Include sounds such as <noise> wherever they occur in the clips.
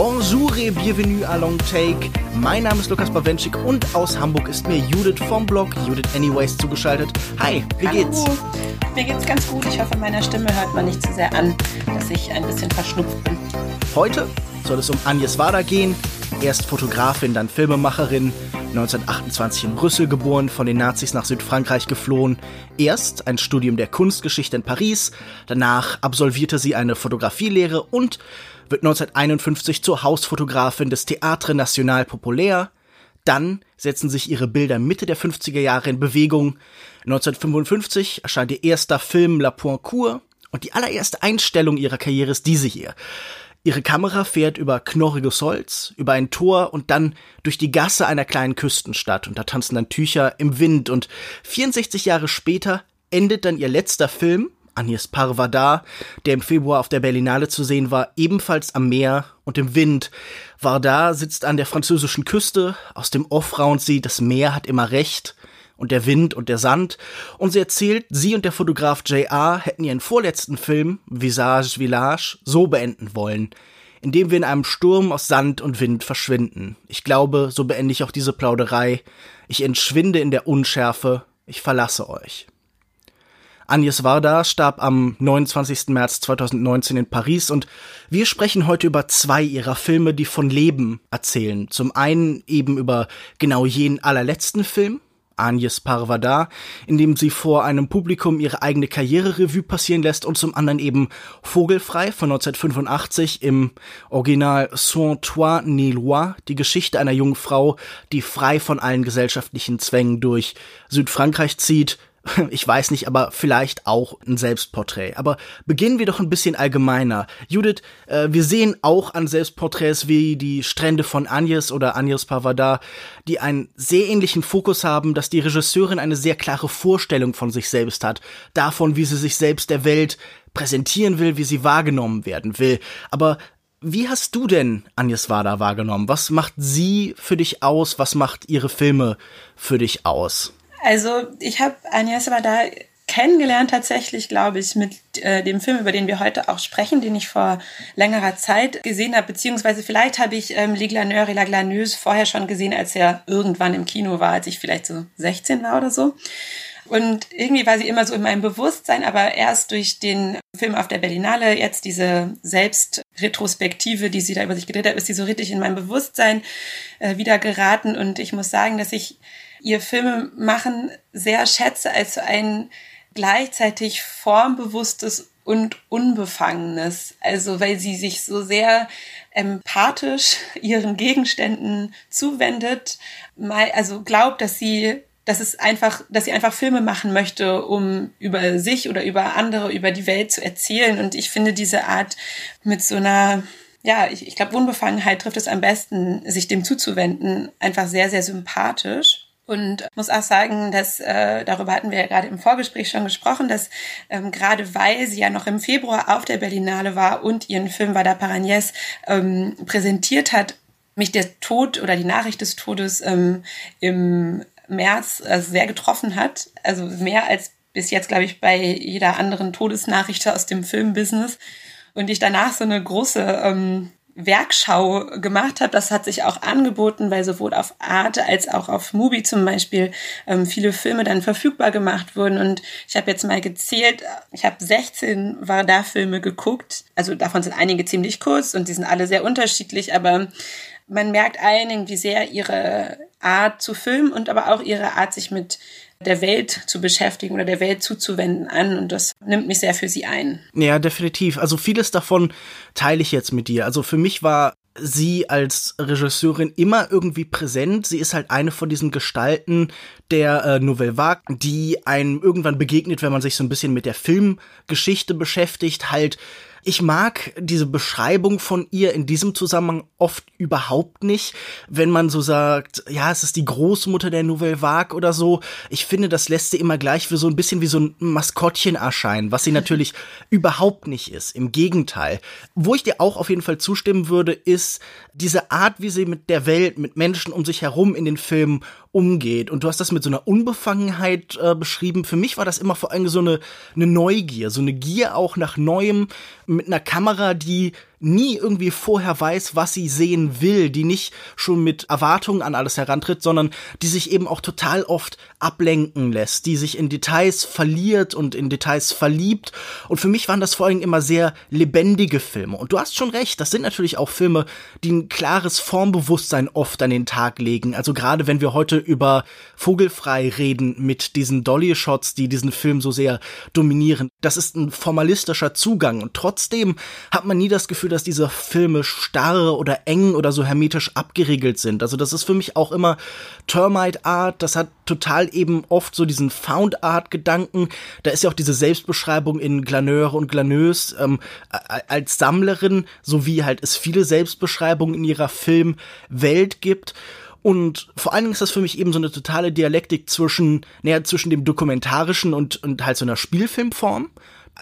Bonjour et bienvenue à Long Take. Mein Name ist Lukas Bawenschik und aus Hamburg ist mir Judith vom Blog Judith Anyways zugeschaltet. Hi, wie Hallo. geht's? Mir geht's ganz gut. Ich hoffe, meiner Stimme hört man nicht zu sehr an, dass ich ein bisschen verschnupft bin. Heute soll es um Agnes Wader gehen. Erst Fotografin, dann Filmemacherin. 1928 in Brüssel geboren, von den Nazis nach Südfrankreich geflohen. Erst ein Studium der Kunstgeschichte in Paris. Danach absolvierte sie eine Fotografielehre und wird 1951 zur Hausfotografin des Théâtre National Populaire. Dann setzen sich ihre Bilder Mitte der 50er Jahre in Bewegung. 1955 erscheint ihr erster Film La Poincourt und die allererste Einstellung ihrer Karriere ist diese hier. Ihre Kamera fährt über knorriges Holz, über ein Tor und dann durch die Gasse einer kleinen Küstenstadt. Und da tanzen dann Tücher im Wind. Und 64 Jahre später endet dann ihr letzter Film, Agnes Parvada, der im Februar auf der Berlinale zu sehen war, ebenfalls am Meer und im Wind. Varda sitzt an der französischen Küste, aus dem Off raunt sie, das Meer hat immer recht und der Wind und der Sand. Und sie erzählt, sie und der Fotograf J.R. hätten ihren vorletzten Film, Visage Village, so beenden wollen, indem wir in einem Sturm aus Sand und Wind verschwinden. Ich glaube, so beende ich auch diese Plauderei. Ich entschwinde in der Unschärfe, ich verlasse euch. Agnes Varda starb am 29. März 2019 in Paris und wir sprechen heute über zwei ihrer Filme, die von Leben erzählen. Zum einen eben über genau jenen allerletzten Film, Agnes Parvada, in dem sie vor einem Publikum ihre eigene Karriererevue passieren lässt und zum anderen eben Vogelfrei von 1985 im Original Sans toi ni loi, die Geschichte einer jungen Frau, die frei von allen gesellschaftlichen Zwängen durch Südfrankreich zieht, <laughs> ich weiß nicht, aber vielleicht auch ein Selbstporträt. Aber beginnen wir doch ein bisschen allgemeiner. Judith, äh, wir sehen auch an Selbstporträts wie die Strände von Agnes oder Agnes Pavada, die einen sehr ähnlichen Fokus haben, dass die Regisseurin eine sehr klare Vorstellung von sich selbst hat, davon, wie sie sich selbst der Welt präsentieren will, wie sie wahrgenommen werden will. Aber wie hast du denn Agnes Wada wahrgenommen? Was macht sie für dich aus? Was macht ihre Filme für dich aus? Also ich habe Agnes da kennengelernt tatsächlich, glaube ich, mit äh, dem Film, über den wir heute auch sprechen, den ich vor längerer Zeit gesehen habe, beziehungsweise vielleicht habe ich ähm, Les Glaneurs et la Glaneuse vorher schon gesehen, als er irgendwann im Kino war, als ich vielleicht so 16 war oder so. Und irgendwie war sie immer so in meinem Bewusstsein, aber erst durch den Film auf der Berlinale, jetzt diese Selbstretrospektive, die sie da über sich gedreht hat, ist sie so richtig in meinem Bewusstsein äh, wieder geraten. Und ich muss sagen, dass ich ihr Filme machen sehr schätze als ein gleichzeitig formbewusstes und unbefangenes. Also weil sie sich so sehr empathisch <laughs> ihren Gegenständen zuwendet, mal, also glaubt, dass sie dass es einfach, dass sie einfach Filme machen möchte, um über sich oder über andere, über die Welt zu erzählen. Und ich finde diese Art mit so einer, ja, ich, ich glaube, Unbefangenheit trifft es am besten, sich dem zuzuwenden, einfach sehr, sehr sympathisch. Und muss auch sagen, dass äh, darüber hatten wir ja gerade im Vorgespräch schon gesprochen, dass ähm, gerade weil sie ja noch im Februar auf der Berlinale war und ihren Film Vada Paragnès ähm, präsentiert hat, mich der Tod oder die Nachricht des Todes ähm, im März äh, sehr getroffen hat. Also mehr als bis jetzt, glaube ich, bei jeder anderen Todesnachricht aus dem Filmbusiness. Und ich danach so eine große ähm, Werkschau gemacht habe. Das hat sich auch angeboten, weil sowohl auf Arte als auch auf Mubi zum Beispiel ähm, viele Filme dann verfügbar gemacht wurden. Und ich habe jetzt mal gezählt, ich habe 16 Varda-Filme geguckt. Also davon sind einige ziemlich kurz und die sind alle sehr unterschiedlich, aber man merkt allen wie sehr ihre Art zu filmen und aber auch ihre Art, sich mit der Welt zu beschäftigen oder der Welt zuzuwenden an und das nimmt mich sehr für sie ein. Ja, definitiv. Also vieles davon teile ich jetzt mit dir. Also für mich war sie als Regisseurin immer irgendwie präsent. Sie ist halt eine von diesen Gestalten der äh, Nouvelle Vague, die einem irgendwann begegnet, wenn man sich so ein bisschen mit der Filmgeschichte beschäftigt, halt ich mag diese Beschreibung von ihr in diesem Zusammenhang oft überhaupt nicht, wenn man so sagt, ja, es ist die Großmutter der Nouvelle Vague oder so. Ich finde, das lässt sie immer gleich für so ein bisschen wie so ein Maskottchen erscheinen, was sie natürlich <laughs> überhaupt nicht ist. Im Gegenteil. Wo ich dir auch auf jeden Fall zustimmen würde, ist diese Art, wie sie mit der Welt, mit Menschen um sich herum in den Filmen umgeht. Und du hast das mit so einer Unbefangenheit äh, beschrieben. Für mich war das immer vor allem so eine, eine Neugier, so eine Gier auch nach Neuem, mit einer Kamera, die nie irgendwie vorher weiß, was sie sehen will, die nicht schon mit Erwartungen an alles herantritt, sondern die sich eben auch total oft ablenken lässt, die sich in Details verliert und in Details verliebt. Und für mich waren das vor allem immer sehr lebendige Filme. Und du hast schon recht, das sind natürlich auch Filme, die ein klares Formbewusstsein oft an den Tag legen. Also gerade wenn wir heute über Vogelfrei reden mit diesen Dolly-Shots, die diesen Film so sehr dominieren. Das ist ein formalistischer Zugang. Und trotzdem hat man nie das Gefühl, Gefühl, dass diese Filme starr oder eng oder so hermetisch abgeriegelt sind. Also das ist für mich auch immer Termite Art, das hat total eben oft so diesen Found Art Gedanken. Da ist ja auch diese Selbstbeschreibung in Glaneure und Glaneuse ähm, als Sammlerin, sowie halt es viele Selbstbeschreibungen in ihrer Filmwelt gibt. Und vor allen Dingen ist das für mich eben so eine totale Dialektik zwischen, naja, zwischen dem dokumentarischen und, und halt so einer Spielfilmform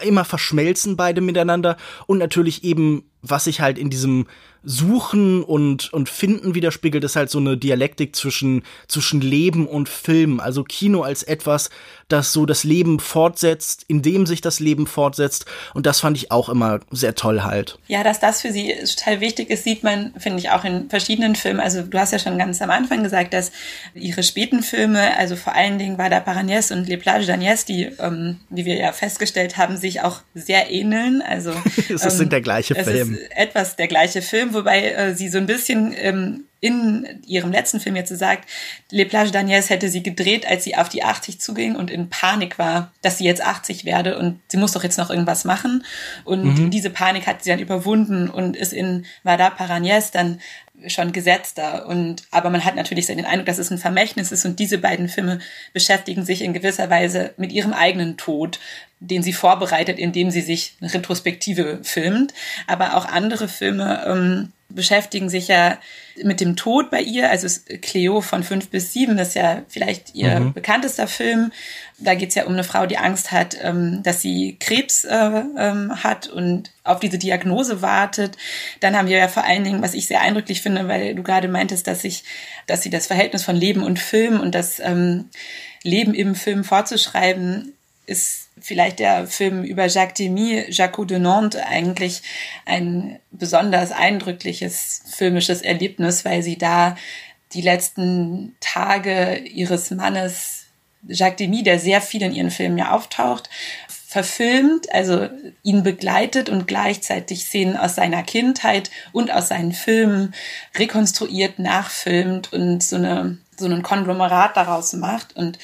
immer verschmelzen beide miteinander. Und natürlich eben was sich halt in diesem Suchen und, und Finden widerspiegelt, ist halt so eine Dialektik zwischen, zwischen Leben und Film. Also Kino als etwas, das so das Leben fortsetzt, indem sich das Leben fortsetzt. Und das fand ich auch immer sehr toll halt. Ja, dass das für sie total wichtig ist, sieht man, finde ich, auch in verschiedenen Filmen. Also du hast ja schon ganz am Anfang gesagt, dass ihre späten Filme, also vor allen Dingen Vada Paranès und Les Plages d'Agnès, die, ähm, wie wir ja festgestellt haben, sich auch sehr ähneln. Also <laughs> es ähm, sind der gleiche Film etwas der gleiche Film, wobei äh, sie so ein bisschen ähm, in ihrem letzten Film jetzt sagt, Les Plages d'Agnès hätte sie gedreht, als sie auf die 80 zuging und in Panik war, dass sie jetzt 80 werde und sie muss doch jetzt noch irgendwas machen. Und mhm. diese Panik hat sie dann überwunden und ist in Vada Paragnès dann schon gesetzter. Und, aber man hat natürlich so den Eindruck, dass es ein Vermächtnis ist und diese beiden Filme beschäftigen sich in gewisser Weise mit ihrem eigenen Tod, den sie vorbereitet, indem sie sich eine Retrospektive filmt. Aber auch andere Filme ähm, beschäftigen sich ja mit dem Tod bei ihr. Also Cleo von fünf bis sieben, das ist ja vielleicht ihr mhm. bekanntester Film. Da geht es ja um eine Frau, die Angst hat, ähm, dass sie Krebs äh, ähm, hat und auf diese Diagnose wartet. Dann haben wir ja vor allen Dingen, was ich sehr eindrücklich finde, weil du gerade meintest, dass ich, dass sie das Verhältnis von Leben und Film und das ähm, Leben im Film vorzuschreiben ist vielleicht der Film über Jacques Demy, Jacques de Nantes, eigentlich ein besonders eindrückliches filmisches Erlebnis, weil sie da die letzten Tage ihres Mannes Jacques Demy, der sehr viel in ihren Filmen ja auftaucht, verfilmt, also ihn begleitet und gleichzeitig Szenen aus seiner Kindheit und aus seinen Filmen rekonstruiert, nachfilmt und so eine so einen Konglomerat daraus macht. Und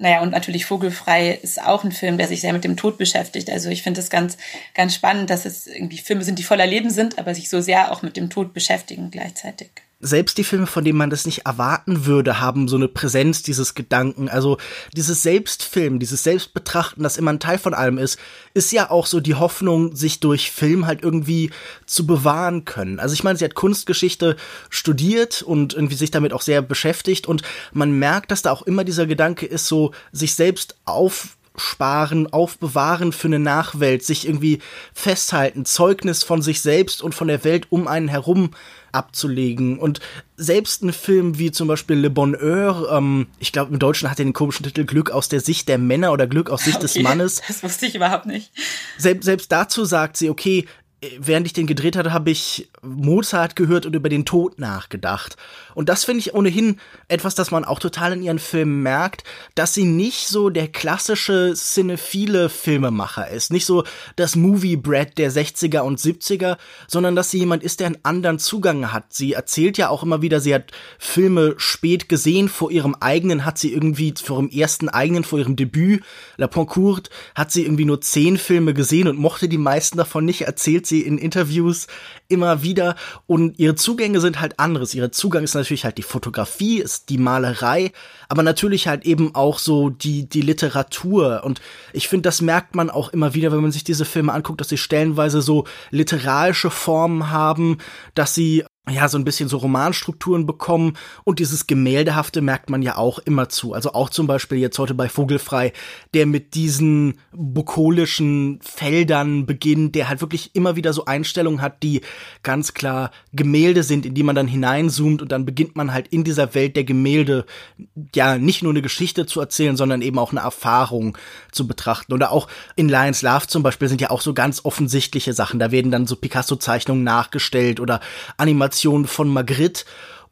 naja, und natürlich Vogelfrei ist auch ein Film, der sich sehr mit dem Tod beschäftigt. Also ich finde es ganz, ganz spannend, dass es irgendwie Filme sind, die voller Leben sind, aber sich so sehr auch mit dem Tod beschäftigen gleichzeitig selbst die Filme, von denen man das nicht erwarten würde, haben so eine Präsenz dieses Gedanken. Also dieses Selbstfilm, dieses Selbstbetrachten, das immer ein Teil von allem ist, ist ja auch so die Hoffnung, sich durch Film halt irgendwie zu bewahren können. Also ich meine, sie hat Kunstgeschichte studiert und irgendwie sich damit auch sehr beschäftigt und man merkt, dass da auch immer dieser Gedanke ist, so sich selbst auf sparen, aufbewahren für eine Nachwelt, sich irgendwie festhalten, Zeugnis von sich selbst und von der Welt um einen herum abzulegen. Und selbst ein Film wie zum Beispiel Le Bonheur, ähm, ich glaube im Deutschen hat er den komischen Titel Glück aus der Sicht der Männer oder Glück aus Sicht okay, des Mannes. Das wusste ich überhaupt nicht. Selbst, selbst dazu sagt sie, okay, während ich den gedreht hatte, habe ich Mozart gehört und über den Tod nachgedacht. Und das finde ich ohnehin etwas, das man auch total in ihren Filmen merkt, dass sie nicht so der klassische cinephile Filmemacher ist. Nicht so das Movie-Brad der 60er und 70er, sondern dass sie jemand ist, der einen anderen Zugang hat. Sie erzählt ja auch immer wieder, sie hat Filme spät gesehen. Vor ihrem eigenen hat sie irgendwie, vor ihrem ersten eigenen, vor ihrem Debüt, La Poncourt, hat sie irgendwie nur zehn Filme gesehen und mochte die meisten davon nicht, erzählt sie in Interviews immer wieder. Und ihre Zugänge sind halt anderes. Ihre Zugang ist natürlich halt die Fotografie, ist die Malerei, aber natürlich halt eben auch so die, die Literatur. Und ich finde, das merkt man auch immer wieder, wenn man sich diese Filme anguckt, dass sie stellenweise so literarische Formen haben, dass sie ja, so ein bisschen so Romanstrukturen bekommen und dieses Gemäldehafte merkt man ja auch immer zu. Also auch zum Beispiel jetzt heute bei Vogelfrei, der mit diesen bukolischen Feldern beginnt, der halt wirklich immer wieder so Einstellungen hat, die ganz klar Gemälde sind, in die man dann hineinzoomt und dann beginnt man halt in dieser Welt der Gemälde ja nicht nur eine Geschichte zu erzählen, sondern eben auch eine Erfahrung zu betrachten. Oder auch in Lions Love zum Beispiel sind ja auch so ganz offensichtliche Sachen. Da werden dann so Picasso-Zeichnungen nachgestellt oder Animationen Adaption von Magritte.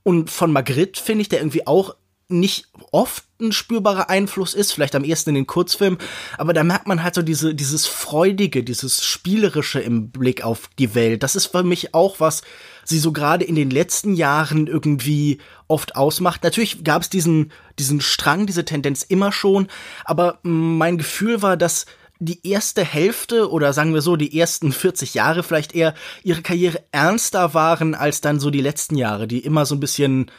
Und von Magritte finde ich, der irgendwie auch nicht oft ein spürbarer Einfluss ist, vielleicht am ersten in den Kurzfilmen, aber da merkt man halt so diese, dieses Freudige, dieses Spielerische im Blick auf die Welt. Das ist für mich auch was, sie so gerade in den letzten Jahren irgendwie oft ausmacht. Natürlich gab es diesen, diesen Strang, diese Tendenz immer schon, aber mein Gefühl war, dass die erste Hälfte oder sagen wir so die ersten 40 Jahre vielleicht eher ihre Karriere ernster waren als dann so die letzten Jahre, die immer so ein bisschen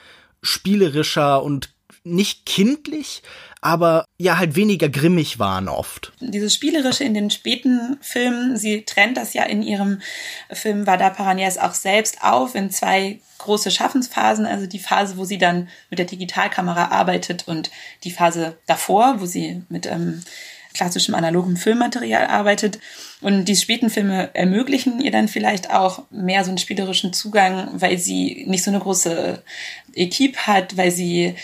spielerischer und nicht kindlich, aber ja halt weniger grimmig waren oft. Dieses Spielerische in den späten Filmen, sie trennt das ja in ihrem Film Vada Paranés auch selbst auf in zwei große Schaffensphasen, also die Phase, wo sie dann mit der Digitalkamera arbeitet und die Phase davor, wo sie mit ähm, klassischem analogen Filmmaterial arbeitet. Und die späten Filme ermöglichen ihr dann vielleicht auch mehr so einen spielerischen Zugang, weil sie nicht so eine große Equipe hat, weil sie,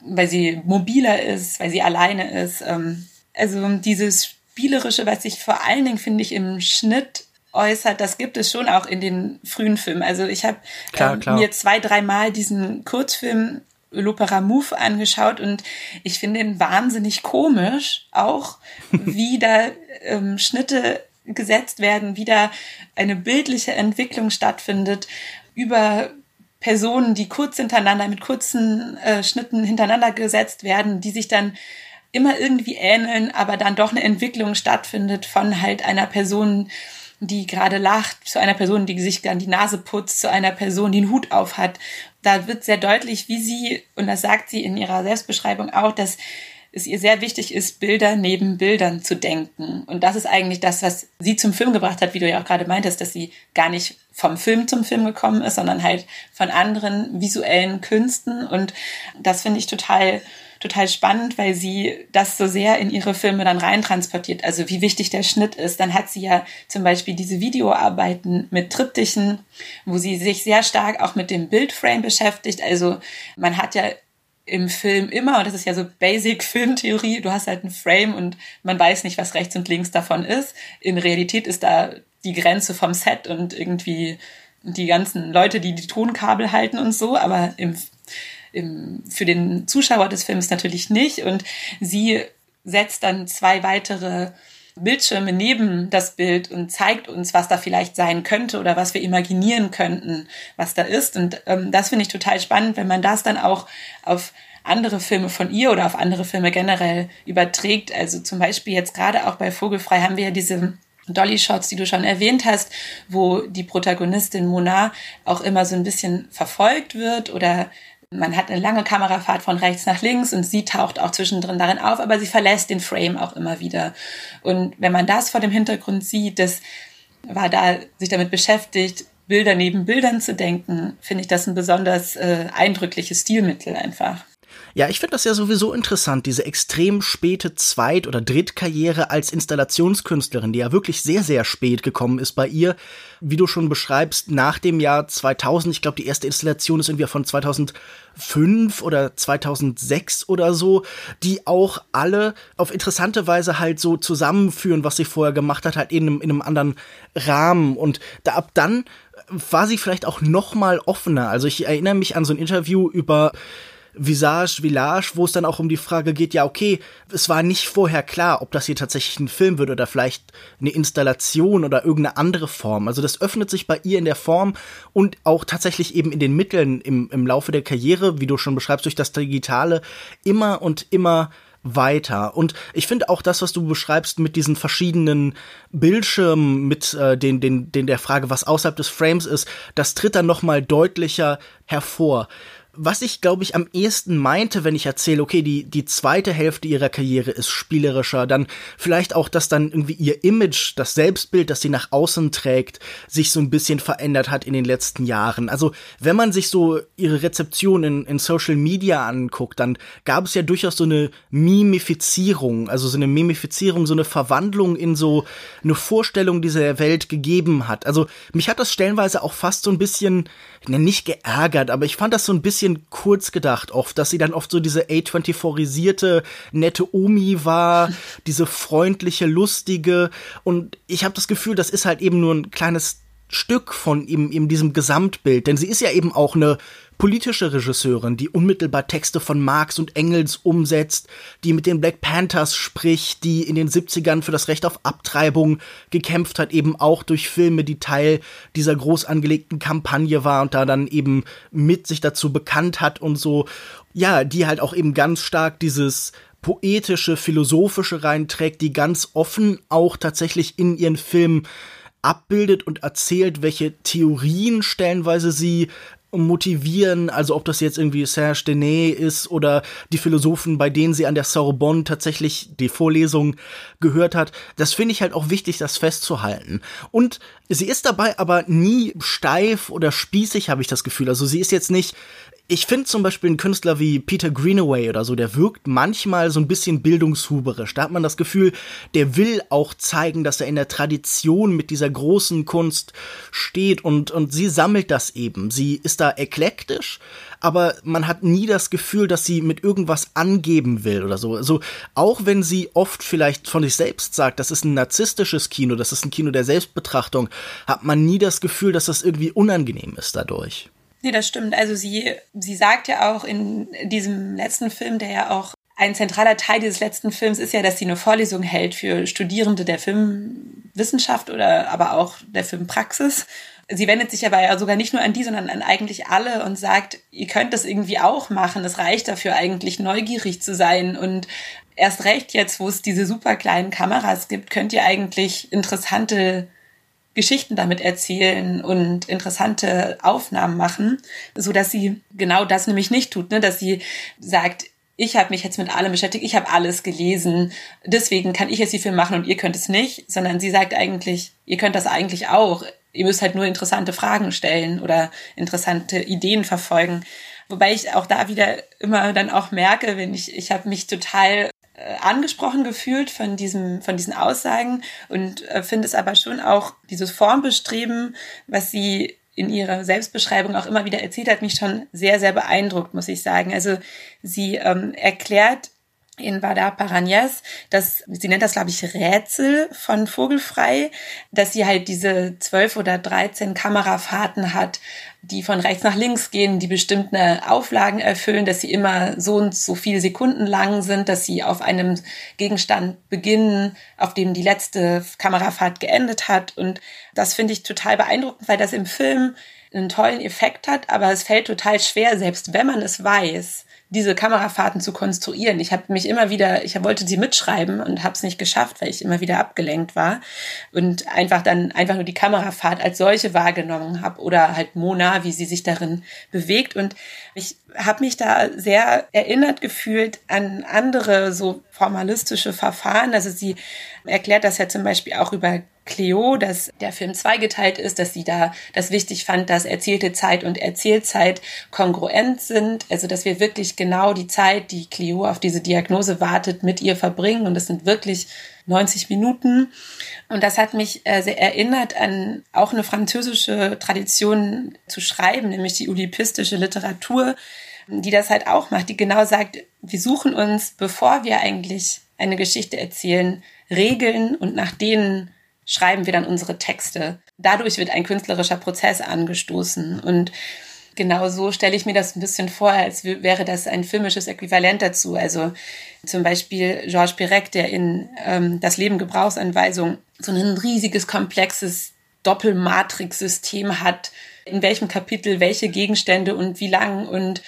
weil sie mobiler ist, weil sie alleine ist. Ähm, also dieses Spielerische, was sich vor allen Dingen, finde ich, im Schnitt äußert, das gibt es schon auch in den frühen Filmen. Also ich habe ähm, mir zwei, dreimal diesen Kurzfilm L'Opera Move angeschaut und ich finde ihn wahnsinnig komisch, auch wie da ähm, Schnitte gesetzt werden, wie da eine bildliche Entwicklung stattfindet über Personen, die kurz hintereinander mit kurzen äh, Schnitten hintereinander gesetzt werden, die sich dann immer irgendwie ähneln, aber dann doch eine Entwicklung stattfindet von halt einer Person, die gerade lacht, zu einer Person, die sich dann die Nase putzt, zu einer Person, die einen Hut auf hat. Da wird sehr deutlich, wie sie, und das sagt sie in ihrer Selbstbeschreibung auch, dass es ihr sehr wichtig ist, Bilder neben Bildern zu denken. Und das ist eigentlich das, was sie zum Film gebracht hat, wie du ja auch gerade meintest, dass sie gar nicht vom Film zum Film gekommen ist, sondern halt von anderen visuellen Künsten. Und das finde ich total total spannend, weil sie das so sehr in ihre Filme dann reintransportiert. Also wie wichtig der Schnitt ist. Dann hat sie ja zum Beispiel diese Videoarbeiten mit Triptychen, wo sie sich sehr stark auch mit dem Bildframe beschäftigt. Also man hat ja im Film immer, und das ist ja so Basic Filmtheorie, du hast halt einen Frame und man weiß nicht, was rechts und links davon ist. In Realität ist da die Grenze vom Set und irgendwie die ganzen Leute, die die Tonkabel halten und so, aber im im, für den Zuschauer des Films natürlich nicht. Und sie setzt dann zwei weitere Bildschirme neben das Bild und zeigt uns, was da vielleicht sein könnte oder was wir imaginieren könnten, was da ist. Und ähm, das finde ich total spannend, wenn man das dann auch auf andere Filme von ihr oder auf andere Filme generell überträgt. Also zum Beispiel jetzt gerade auch bei Vogelfrei haben wir ja diese Dolly Shots, die du schon erwähnt hast, wo die Protagonistin Mona auch immer so ein bisschen verfolgt wird oder man hat eine lange Kamerafahrt von rechts nach links und sie taucht auch zwischendrin darin auf, aber sie verlässt den Frame auch immer wieder. Und wenn man das vor dem Hintergrund sieht, das war da sich damit beschäftigt, Bilder neben Bildern zu denken, finde ich das ein besonders äh, eindrückliches Stilmittel einfach. Ja, ich finde das ja sowieso interessant, diese extrem späte Zweit- oder Drittkarriere als Installationskünstlerin, die ja wirklich sehr, sehr spät gekommen ist bei ihr. Wie du schon beschreibst, nach dem Jahr 2000, ich glaube, die erste Installation ist irgendwie von 2005 oder 2006 oder so, die auch alle auf interessante Weise halt so zusammenführen, was sie vorher gemacht hat, halt in einem, in einem anderen Rahmen. Und da ab dann war sie vielleicht auch noch mal offener. Also ich erinnere mich an so ein Interview über Visage Village, wo es dann auch um die Frage geht, ja, okay, es war nicht vorher klar, ob das hier tatsächlich ein Film wird oder vielleicht eine Installation oder irgendeine andere Form. Also das öffnet sich bei ihr in der Form und auch tatsächlich eben in den Mitteln im, im Laufe der Karriere, wie du schon beschreibst, durch das Digitale, immer und immer weiter. Und ich finde auch das, was du beschreibst mit diesen verschiedenen Bildschirmen, mit äh, den, den, den der Frage, was außerhalb des Frames ist, das tritt dann noch mal deutlicher hervor Was ich, glaube ich, am ehesten meinte, wenn ich erzähle, okay, die, die zweite Hälfte ihrer Karriere ist spielerischer, dann vielleicht auch, dass dann irgendwie ihr Image, das Selbstbild, das sie nach außen trägt, sich so ein bisschen verändert hat in den letzten Jahren. Also, wenn man sich so ihre Rezeption in, in Social Media anguckt, dann gab es ja durchaus so eine Mimifizierung, also so eine Mimifizierung, so eine Verwandlung in so eine Vorstellung dieser Welt gegeben hat. Also, mich hat das stellenweise auch fast so ein bisschen, ne, nicht geärgert, aber ich fand das so ein bisschen bisschen kurz gedacht oft, dass sie dann oft so diese A24-isierte nette Omi war, <laughs> diese freundliche, lustige. Und ich habe das Gefühl, das ist halt eben nur ein kleines Stück von ihm, in diesem Gesamtbild, denn sie ist ja eben auch eine politische Regisseurin, die unmittelbar Texte von Marx und Engels umsetzt, die mit den Black Panthers spricht, die in den 70ern für das Recht auf Abtreibung gekämpft hat, eben auch durch Filme, die Teil dieser groß angelegten Kampagne war und da dann eben mit sich dazu bekannt hat und so. Ja, die halt auch eben ganz stark dieses poetische, philosophische reinträgt, die ganz offen auch tatsächlich in ihren Filmen abbildet und erzählt, welche Theorien stellenweise sie motivieren, also ob das jetzt irgendwie Serge Denet ist oder die Philosophen, bei denen sie an der Sorbonne tatsächlich die Vorlesung gehört hat. Das finde ich halt auch wichtig, das festzuhalten. Und sie ist dabei aber nie steif oder spießig, habe ich das Gefühl. Also sie ist jetzt nicht ich finde zum Beispiel einen Künstler wie Peter Greenaway oder so, der wirkt manchmal so ein bisschen bildungshuberisch. Da hat man das Gefühl, der will auch zeigen, dass er in der Tradition mit dieser großen Kunst steht und, und sie sammelt das eben. Sie ist da eklektisch, aber man hat nie das Gefühl, dass sie mit irgendwas angeben will oder so. Also auch wenn sie oft vielleicht von sich selbst sagt, das ist ein narzisstisches Kino, das ist ein Kino der Selbstbetrachtung, hat man nie das Gefühl, dass das irgendwie unangenehm ist dadurch. Nee, das stimmt. Also sie, sie sagt ja auch in diesem letzten Film, der ja auch ein zentraler Teil dieses letzten Films ist ja, dass sie eine Vorlesung hält für Studierende der Filmwissenschaft oder aber auch der Filmpraxis. Sie wendet sich aber ja sogar nicht nur an die, sondern an eigentlich alle und sagt, ihr könnt das irgendwie auch machen. Es reicht dafür eigentlich neugierig zu sein und erst recht jetzt, wo es diese super kleinen Kameras gibt, könnt ihr eigentlich interessante Geschichten damit erzählen und interessante Aufnahmen machen, so dass sie genau das nämlich nicht tut, ne? dass sie sagt, ich habe mich jetzt mit allem beschäftigt, ich habe alles gelesen, deswegen kann ich jetzt die Film machen und ihr könnt es nicht, sondern sie sagt eigentlich, ihr könnt das eigentlich auch, ihr müsst halt nur interessante Fragen stellen oder interessante Ideen verfolgen. Wobei ich auch da wieder immer dann auch merke, wenn ich, ich habe mich total angesprochen gefühlt von diesem, von diesen Aussagen und äh, finde es aber schon auch dieses Formbestreben, was sie in ihrer Selbstbeschreibung auch immer wieder erzählt hat, mich schon sehr, sehr beeindruckt, muss ich sagen. Also sie ähm, erklärt in Vada Paragnas, dass sie nennt das, glaube ich, Rätsel von Vogelfrei, dass sie halt diese zwölf oder dreizehn Kamerafahrten hat, die von rechts nach links gehen, die bestimmte Auflagen erfüllen, dass sie immer so und so viele Sekunden lang sind, dass sie auf einem Gegenstand beginnen, auf dem die letzte Kamerafahrt geendet hat. Und das finde ich total beeindruckend, weil das im Film einen tollen Effekt hat, aber es fällt total schwer, selbst wenn man es weiß, diese Kamerafahrten zu konstruieren. Ich habe mich immer wieder, ich wollte sie mitschreiben und habe es nicht geschafft, weil ich immer wieder abgelenkt war und einfach dann einfach nur die Kamerafahrt als solche wahrgenommen habe oder halt Mona, wie sie sich darin bewegt und ich habe mich da sehr erinnert gefühlt an andere so formalistische Verfahren. Also sie erklärt das ja zum Beispiel auch über Cleo, dass der Film zweigeteilt ist, dass sie da das wichtig fand, dass erzählte Zeit und Erzählzeit kongruent sind. Also, dass wir wirklich genau die Zeit, die Cleo auf diese Diagnose wartet, mit ihr verbringen. Und das sind wirklich 90 Minuten. Und das hat mich äh, sehr erinnert an auch eine französische Tradition zu schreiben, nämlich die oedipistische Literatur, die das halt auch macht, die genau sagt, wir suchen uns, bevor wir eigentlich eine Geschichte erzählen, Regeln und nach denen schreiben wir dann unsere Texte. Dadurch wird ein künstlerischer Prozess angestoßen und genau so stelle ich mir das ein bisschen vor, als wäre das ein filmisches Äquivalent dazu. Also zum Beispiel Georges Perec, der in ähm, Das Leben Gebrauchsanweisung so ein riesiges, komplexes Doppelmatrix-System hat, in welchem Kapitel welche Gegenstände und wie lang und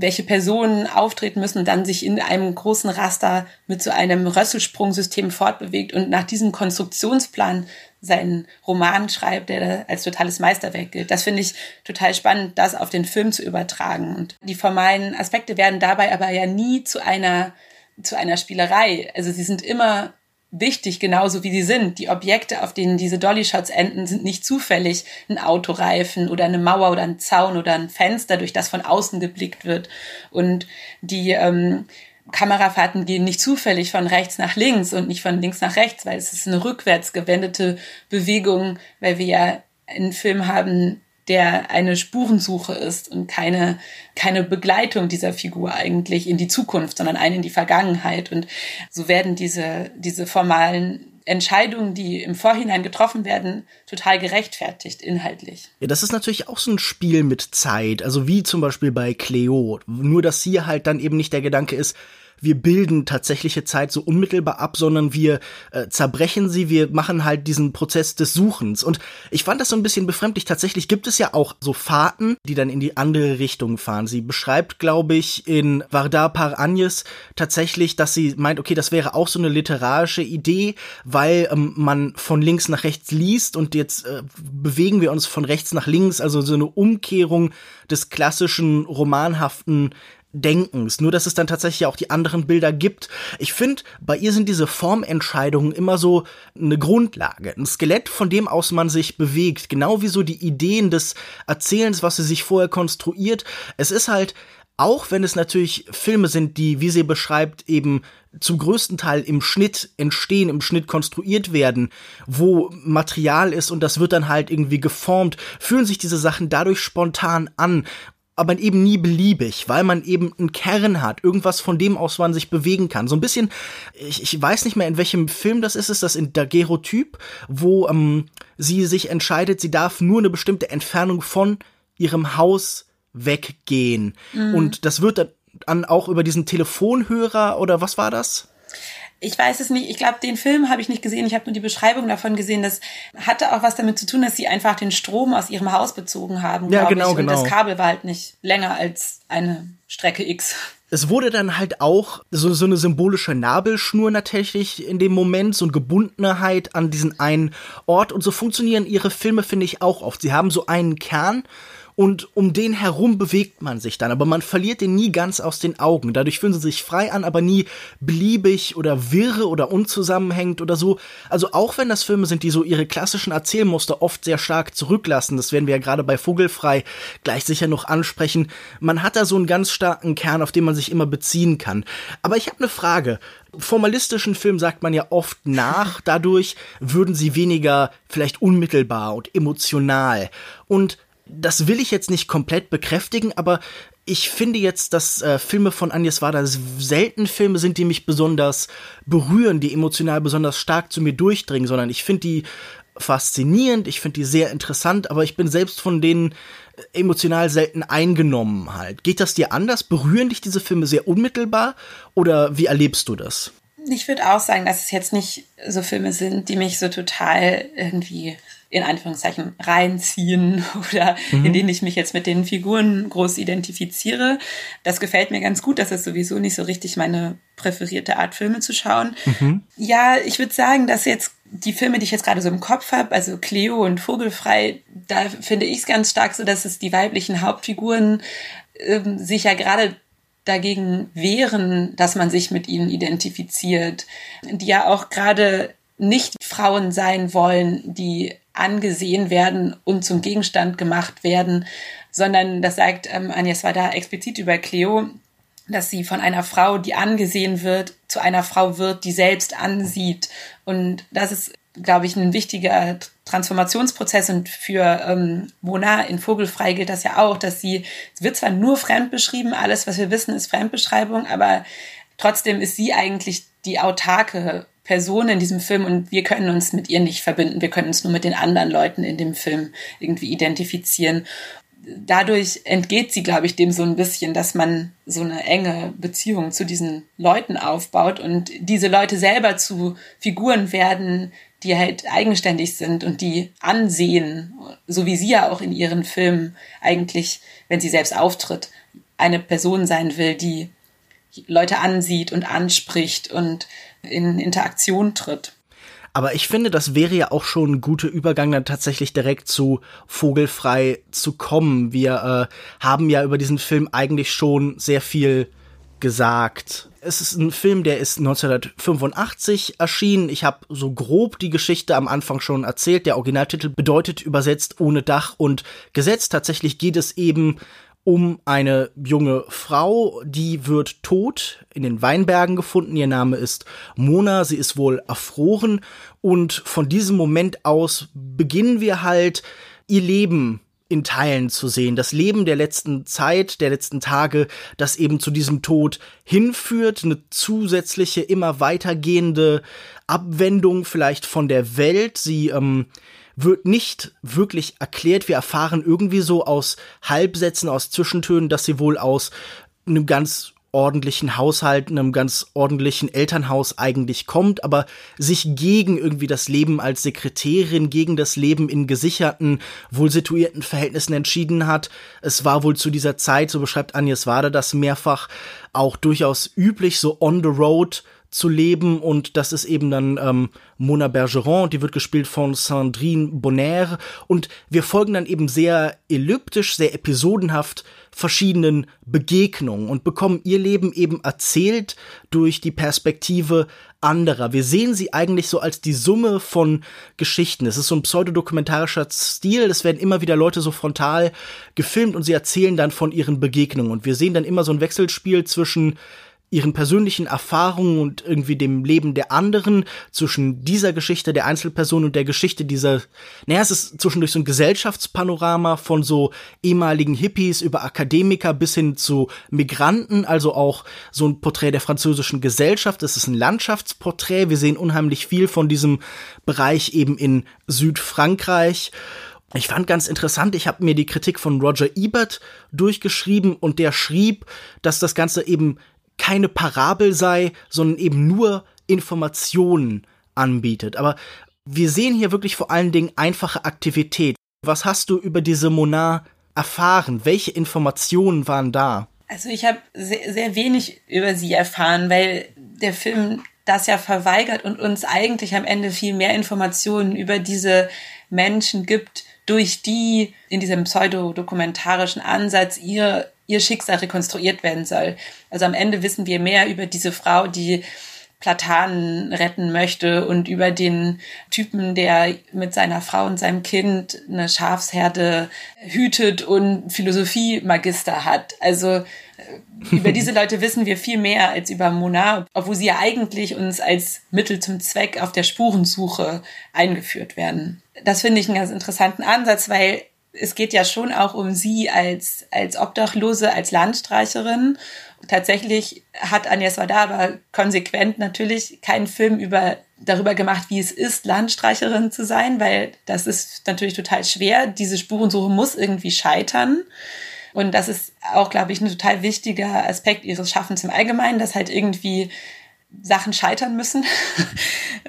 welche Personen auftreten müssen, dann sich in einem großen Raster mit so einem Rösselsprungsystem fortbewegt und nach diesem Konstruktionsplan seinen Roman schreibt, der als totales Meisterwerk gilt. Das finde ich total spannend, das auf den Film zu übertragen. Und die formalen Aspekte werden dabei aber ja nie zu einer, zu einer Spielerei. Also sie sind immer wichtig, genauso wie sie sind. Die Objekte, auf denen diese Dolly-Shots enden, sind nicht zufällig ein Autoreifen oder eine Mauer oder ein Zaun oder ein Fenster, durch das von außen geblickt wird. Und die ähm, Kamerafahrten gehen nicht zufällig von rechts nach links und nicht von links nach rechts, weil es ist eine rückwärts gewendete Bewegung, weil wir ja einen Film haben, der eine Spurensuche ist und keine, keine Begleitung dieser Figur eigentlich in die Zukunft, sondern eine in die Vergangenheit. Und so werden diese, diese formalen Entscheidungen, die im Vorhinein getroffen werden, total gerechtfertigt inhaltlich. Ja, das ist natürlich auch so ein Spiel mit Zeit, also wie zum Beispiel bei Cleo. Nur, dass hier halt dann eben nicht der Gedanke ist, wir bilden tatsächliche Zeit so unmittelbar ab, sondern wir äh, zerbrechen sie, wir machen halt diesen Prozess des Suchens. Und ich fand das so ein bisschen befremdlich. Tatsächlich gibt es ja auch so Fahrten, die dann in die andere Richtung fahren. Sie beschreibt, glaube ich, in Vardar par Agnes tatsächlich, dass sie meint, okay, das wäre auch so eine literarische Idee, weil ähm, man von links nach rechts liest und jetzt äh, bewegen wir uns von rechts nach links, also so eine Umkehrung des klassischen romanhaften Denkens, nur dass es dann tatsächlich auch die anderen Bilder gibt. Ich finde, bei ihr sind diese Formentscheidungen immer so eine Grundlage, ein Skelett, von dem aus man sich bewegt, genau wie so die Ideen des Erzählens, was sie sich vorher konstruiert. Es ist halt, auch wenn es natürlich Filme sind, die, wie sie beschreibt, eben zum größten Teil im Schnitt entstehen, im Schnitt konstruiert werden, wo Material ist und das wird dann halt irgendwie geformt, fühlen sich diese Sachen dadurch spontan an aber eben nie beliebig, weil man eben einen Kern hat, irgendwas von dem aus man sich bewegen kann. So ein bisschen, ich, ich weiß nicht mehr, in welchem Film das ist, ist das in Daguerreotyp, wo ähm, sie sich entscheidet, sie darf nur eine bestimmte Entfernung von ihrem Haus weggehen. Mhm. Und das wird dann auch über diesen Telefonhörer oder was war das? Ich weiß es nicht. Ich glaube, den Film habe ich nicht gesehen. Ich habe nur die Beschreibung davon gesehen. Das hatte auch was damit zu tun, dass sie einfach den Strom aus ihrem Haus bezogen haben. Ja, genau, ich. genau. Und das Kabel war halt nicht länger als eine Strecke X. Es wurde dann halt auch so, so eine symbolische Nabelschnur natürlich in dem Moment, so eine Gebundenheit an diesen einen Ort. Und so funktionieren ihre Filme, finde ich, auch oft. Sie haben so einen Kern und um den herum bewegt man sich dann, aber man verliert den nie ganz aus den Augen. Dadurch fühlen sie sich frei an, aber nie beliebig oder wirre oder unzusammenhängend oder so. Also auch wenn das Filme sind, die so ihre klassischen Erzählmuster oft sehr stark zurücklassen, das werden wir ja gerade bei Vogelfrei gleich sicher noch ansprechen, man hat da so einen ganz starken Kern, auf den man sich immer beziehen kann. Aber ich habe eine Frage formalistischen Film sagt man ja oft nach, <laughs> dadurch würden sie weniger vielleicht unmittelbar und emotional. Und das will ich jetzt nicht komplett bekräftigen, aber ich finde jetzt, dass äh, Filme von Agnes Varda selten Filme sind, die mich besonders berühren, die emotional besonders stark zu mir durchdringen, sondern ich finde die faszinierend, ich finde die sehr interessant, aber ich bin selbst von denen äh, emotional selten eingenommen halt. Geht das dir anders? Berühren dich diese Filme sehr unmittelbar oder wie erlebst du das? Ich würde auch sagen, dass es jetzt nicht so Filme sind, die mich so total irgendwie in Anführungszeichen reinziehen <laughs> oder mhm. in denen ich mich jetzt mit den Figuren groß identifiziere. Das gefällt mir ganz gut. Das ist sowieso nicht so richtig meine präferierte Art, Filme zu schauen. Mhm. Ja, ich würde sagen, dass jetzt die Filme, die ich jetzt gerade so im Kopf habe, also Cleo und Vogelfrei, da finde ich es ganz stark so, dass es die weiblichen Hauptfiguren ähm, sich ja gerade dagegen wehren, dass man sich mit ihnen identifiziert, die ja auch gerade nicht Frauen sein wollen, die angesehen werden und zum Gegenstand gemacht werden, sondern das sagt ähm, Agnes da explizit über Cleo, dass sie von einer Frau, die angesehen wird, zu einer Frau wird, die selbst ansieht. Und das ist, glaube ich, ein wichtiger Transformationsprozess. Und für ähm, Mona in Vogelfrei gilt das ja auch, dass sie, es wird zwar nur fremd beschrieben, alles, was wir wissen, ist Fremdbeschreibung, aber trotzdem ist sie eigentlich die autarke Person in diesem Film und wir können uns mit ihr nicht verbinden. Wir können uns nur mit den anderen Leuten in dem Film irgendwie identifizieren. Dadurch entgeht sie, glaube ich, dem so ein bisschen, dass man so eine enge Beziehung zu diesen Leuten aufbaut und diese Leute selber zu Figuren werden, die halt eigenständig sind und die ansehen, so wie sie ja auch in ihren Filmen eigentlich, wenn sie selbst auftritt, eine Person sein will, die Leute ansieht und anspricht und in Interaktion tritt. Aber ich finde, das wäre ja auch schon ein guter Übergang, dann tatsächlich direkt zu Vogelfrei zu kommen. Wir äh, haben ja über diesen Film eigentlich schon sehr viel gesagt. Es ist ein Film, der ist 1985 erschienen. Ich habe so grob die Geschichte am Anfang schon erzählt. Der Originaltitel bedeutet übersetzt ohne Dach und Gesetz. Tatsächlich geht es eben um eine junge Frau, die wird tot in den Weinbergen gefunden. Ihr Name ist Mona, sie ist wohl erfroren und von diesem Moment aus beginnen wir halt ihr Leben in Teilen zu sehen. Das Leben der letzten Zeit, der letzten Tage, das eben zu diesem Tod hinführt, eine zusätzliche, immer weitergehende Abwendung vielleicht von der Welt. Sie ähm, wird nicht wirklich erklärt. Wir erfahren irgendwie so aus Halbsätzen, aus Zwischentönen, dass sie wohl aus einem ganz ordentlichen Haushalt, einem ganz ordentlichen Elternhaus eigentlich kommt, aber sich gegen irgendwie das Leben als Sekretärin, gegen das Leben in gesicherten, wohl situierten Verhältnissen entschieden hat. Es war wohl zu dieser Zeit, so beschreibt Agnes Wade das mehrfach, auch durchaus üblich, so on the road zu leben und das ist eben dann ähm, Mona Bergeron, die wird gespielt von Sandrine Bonner und wir folgen dann eben sehr elliptisch, sehr episodenhaft verschiedenen Begegnungen und bekommen ihr Leben eben erzählt durch die Perspektive anderer. Wir sehen sie eigentlich so als die Summe von Geschichten. Es ist so ein pseudodokumentarischer Stil. Es werden immer wieder Leute so frontal gefilmt und sie erzählen dann von ihren Begegnungen. Und wir sehen dann immer so ein Wechselspiel zwischen ihren persönlichen Erfahrungen und irgendwie dem Leben der anderen, zwischen dieser Geschichte der Einzelperson und der Geschichte dieser, naja, es ist zwischendurch so ein Gesellschaftspanorama von so ehemaligen Hippies über Akademiker bis hin zu Migranten, also auch so ein Porträt der französischen Gesellschaft. Es ist ein Landschaftsporträt. Wir sehen unheimlich viel von diesem Bereich eben in Südfrankreich. Ich fand ganz interessant, ich habe mir die Kritik von Roger Ebert durchgeschrieben und der schrieb, dass das Ganze eben keine Parabel sei, sondern eben nur Informationen anbietet. Aber wir sehen hier wirklich vor allen Dingen einfache Aktivität. Was hast du über diese Monar erfahren? Welche Informationen waren da? Also ich habe sehr, sehr wenig über sie erfahren, weil der Film das ja verweigert und uns eigentlich am Ende viel mehr Informationen über diese Menschen gibt, durch die in diesem pseudodokumentarischen Ansatz ihr ihr Schicksal rekonstruiert werden soll. Also am Ende wissen wir mehr über diese Frau, die Platanen retten möchte und über den Typen, der mit seiner Frau und seinem Kind eine Schafsherde hütet und Philosophie-Magister hat. Also äh, über diese Leute <laughs> wissen wir viel mehr als über Mona, obwohl sie ja eigentlich uns als Mittel zum Zweck auf der Spurensuche eingeführt werden. Das finde ich einen ganz interessanten Ansatz, weil es geht ja schon auch um sie als, als Obdachlose, als Landstreicherin. Tatsächlich hat Agnes Varda aber konsequent natürlich keinen Film über, darüber gemacht, wie es ist, Landstreicherin zu sein, weil das ist natürlich total schwer. Diese Spurensuche muss irgendwie scheitern. Und das ist auch, glaube ich, ein total wichtiger Aspekt ihres Schaffens im Allgemeinen, dass halt irgendwie Sachen scheitern müssen. <laughs>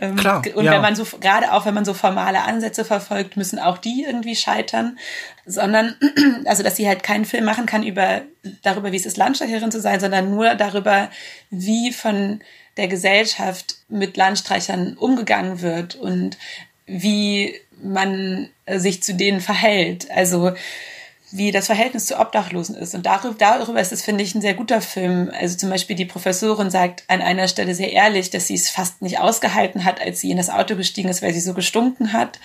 Ähm, Klar, und ja. wenn man so, gerade auch wenn man so formale Ansätze verfolgt, müssen auch die irgendwie scheitern. Sondern, <clears throat> also, dass sie halt keinen Film machen kann über, darüber, wie es ist, Landstreicherin zu sein, sondern nur darüber, wie von der Gesellschaft mit Landstreichern umgegangen wird und wie man sich zu denen verhält. Also, wie das Verhältnis zu Obdachlosen ist. Und darüber, darüber ist es, finde ich, ein sehr guter Film. Also zum Beispiel die Professorin sagt an einer Stelle sehr ehrlich, dass sie es fast nicht ausgehalten hat, als sie in das Auto gestiegen ist, weil sie so gestunken hat.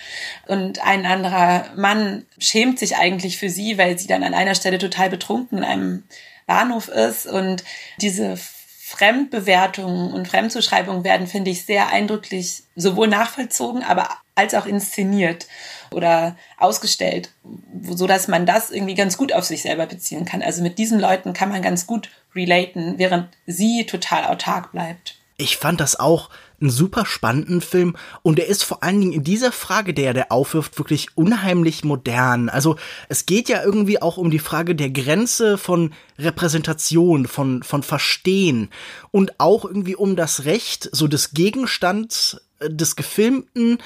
Und ein anderer Mann schämt sich eigentlich für sie, weil sie dann an einer Stelle total betrunken in einem Bahnhof ist. Und diese Fremdbewertungen und Fremdzuschreibungen werden, finde ich, sehr eindrücklich sowohl nachvollzogen, aber als auch inszeniert oder ausgestellt, so dass man das irgendwie ganz gut auf sich selber beziehen kann. Also mit diesen Leuten kann man ganz gut relaten, während sie total autark bleibt. Ich fand das auch einen super spannenden Film und er ist vor allen Dingen in dieser Frage, der der aufwirft, wirklich unheimlich modern. Also es geht ja irgendwie auch um die Frage der Grenze von Repräsentation, von, von Verstehen und auch irgendwie um das Recht, so des Gegenstands äh, des Gefilmten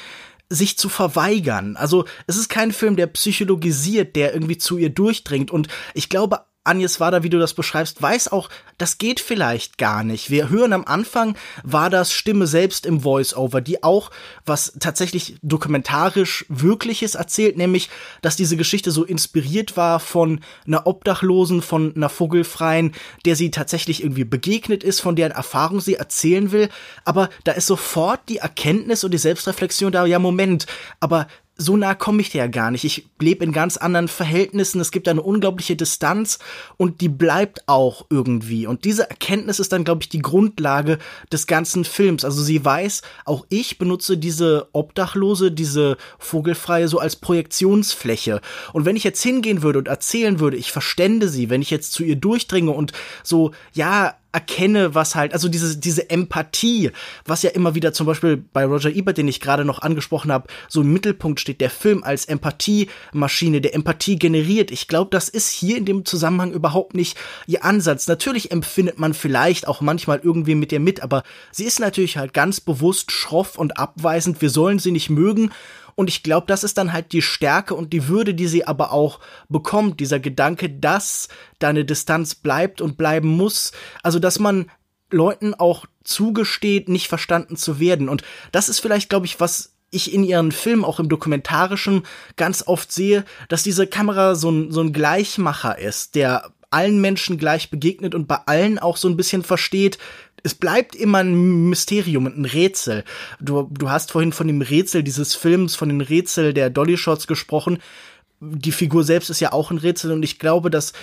sich zu verweigern. Also es ist kein Film, der psychologisiert, der irgendwie zu ihr durchdringt. Und ich glaube, Agnes Wader, wie du das beschreibst, weiß auch, das geht vielleicht gar nicht. Wir hören am Anfang war das Stimme selbst im Voice-Over, die auch was tatsächlich dokumentarisch Wirkliches erzählt, nämlich, dass diese Geschichte so inspiriert war von einer Obdachlosen, von einer Vogelfreien, der sie tatsächlich irgendwie begegnet ist, von deren Erfahrung sie erzählen will. Aber da ist sofort die Erkenntnis und die Selbstreflexion da, ja, Moment, aber so nah komme ich dir ja gar nicht. Ich lebe in ganz anderen Verhältnissen. Es gibt eine unglaubliche Distanz und die bleibt auch irgendwie. Und diese Erkenntnis ist dann, glaube ich, die Grundlage des ganzen Films. Also sie weiß, auch ich benutze diese Obdachlose, diese Vogelfreie so als Projektionsfläche. Und wenn ich jetzt hingehen würde und erzählen würde, ich verstände sie, wenn ich jetzt zu ihr durchdringe und so, ja, erkenne, was halt, also diese, diese Empathie, was ja immer wieder zum Beispiel bei Roger Ebert, den ich gerade noch angesprochen habe, so im Mittelpunkt steht, der Film als Empathiemaschine, der Empathie generiert. Ich glaube, das ist hier in dem Zusammenhang überhaupt nicht ihr Ansatz. Natürlich empfindet man vielleicht auch manchmal irgendwie mit ihr mit, aber sie ist natürlich halt ganz bewusst schroff und abweisend. Wir sollen sie nicht mögen und ich glaube, das ist dann halt die Stärke und die Würde, die sie aber auch bekommt. Dieser Gedanke, dass da eine Distanz bleibt und bleiben muss. Also, dass man Leuten auch zugesteht, nicht verstanden zu werden. Und das ist vielleicht, glaube ich, was ich in ihren Filmen, auch im dokumentarischen, ganz oft sehe, dass diese Kamera so ein, so ein Gleichmacher ist, der allen Menschen gleich begegnet und bei allen auch so ein bisschen versteht, es bleibt immer ein Mysterium und ein Rätsel. Du, du hast vorhin von dem Rätsel dieses Films, von den Rätsel der Dolly Shots gesprochen. Die Figur selbst ist ja auch ein Rätsel und ich glaube, dass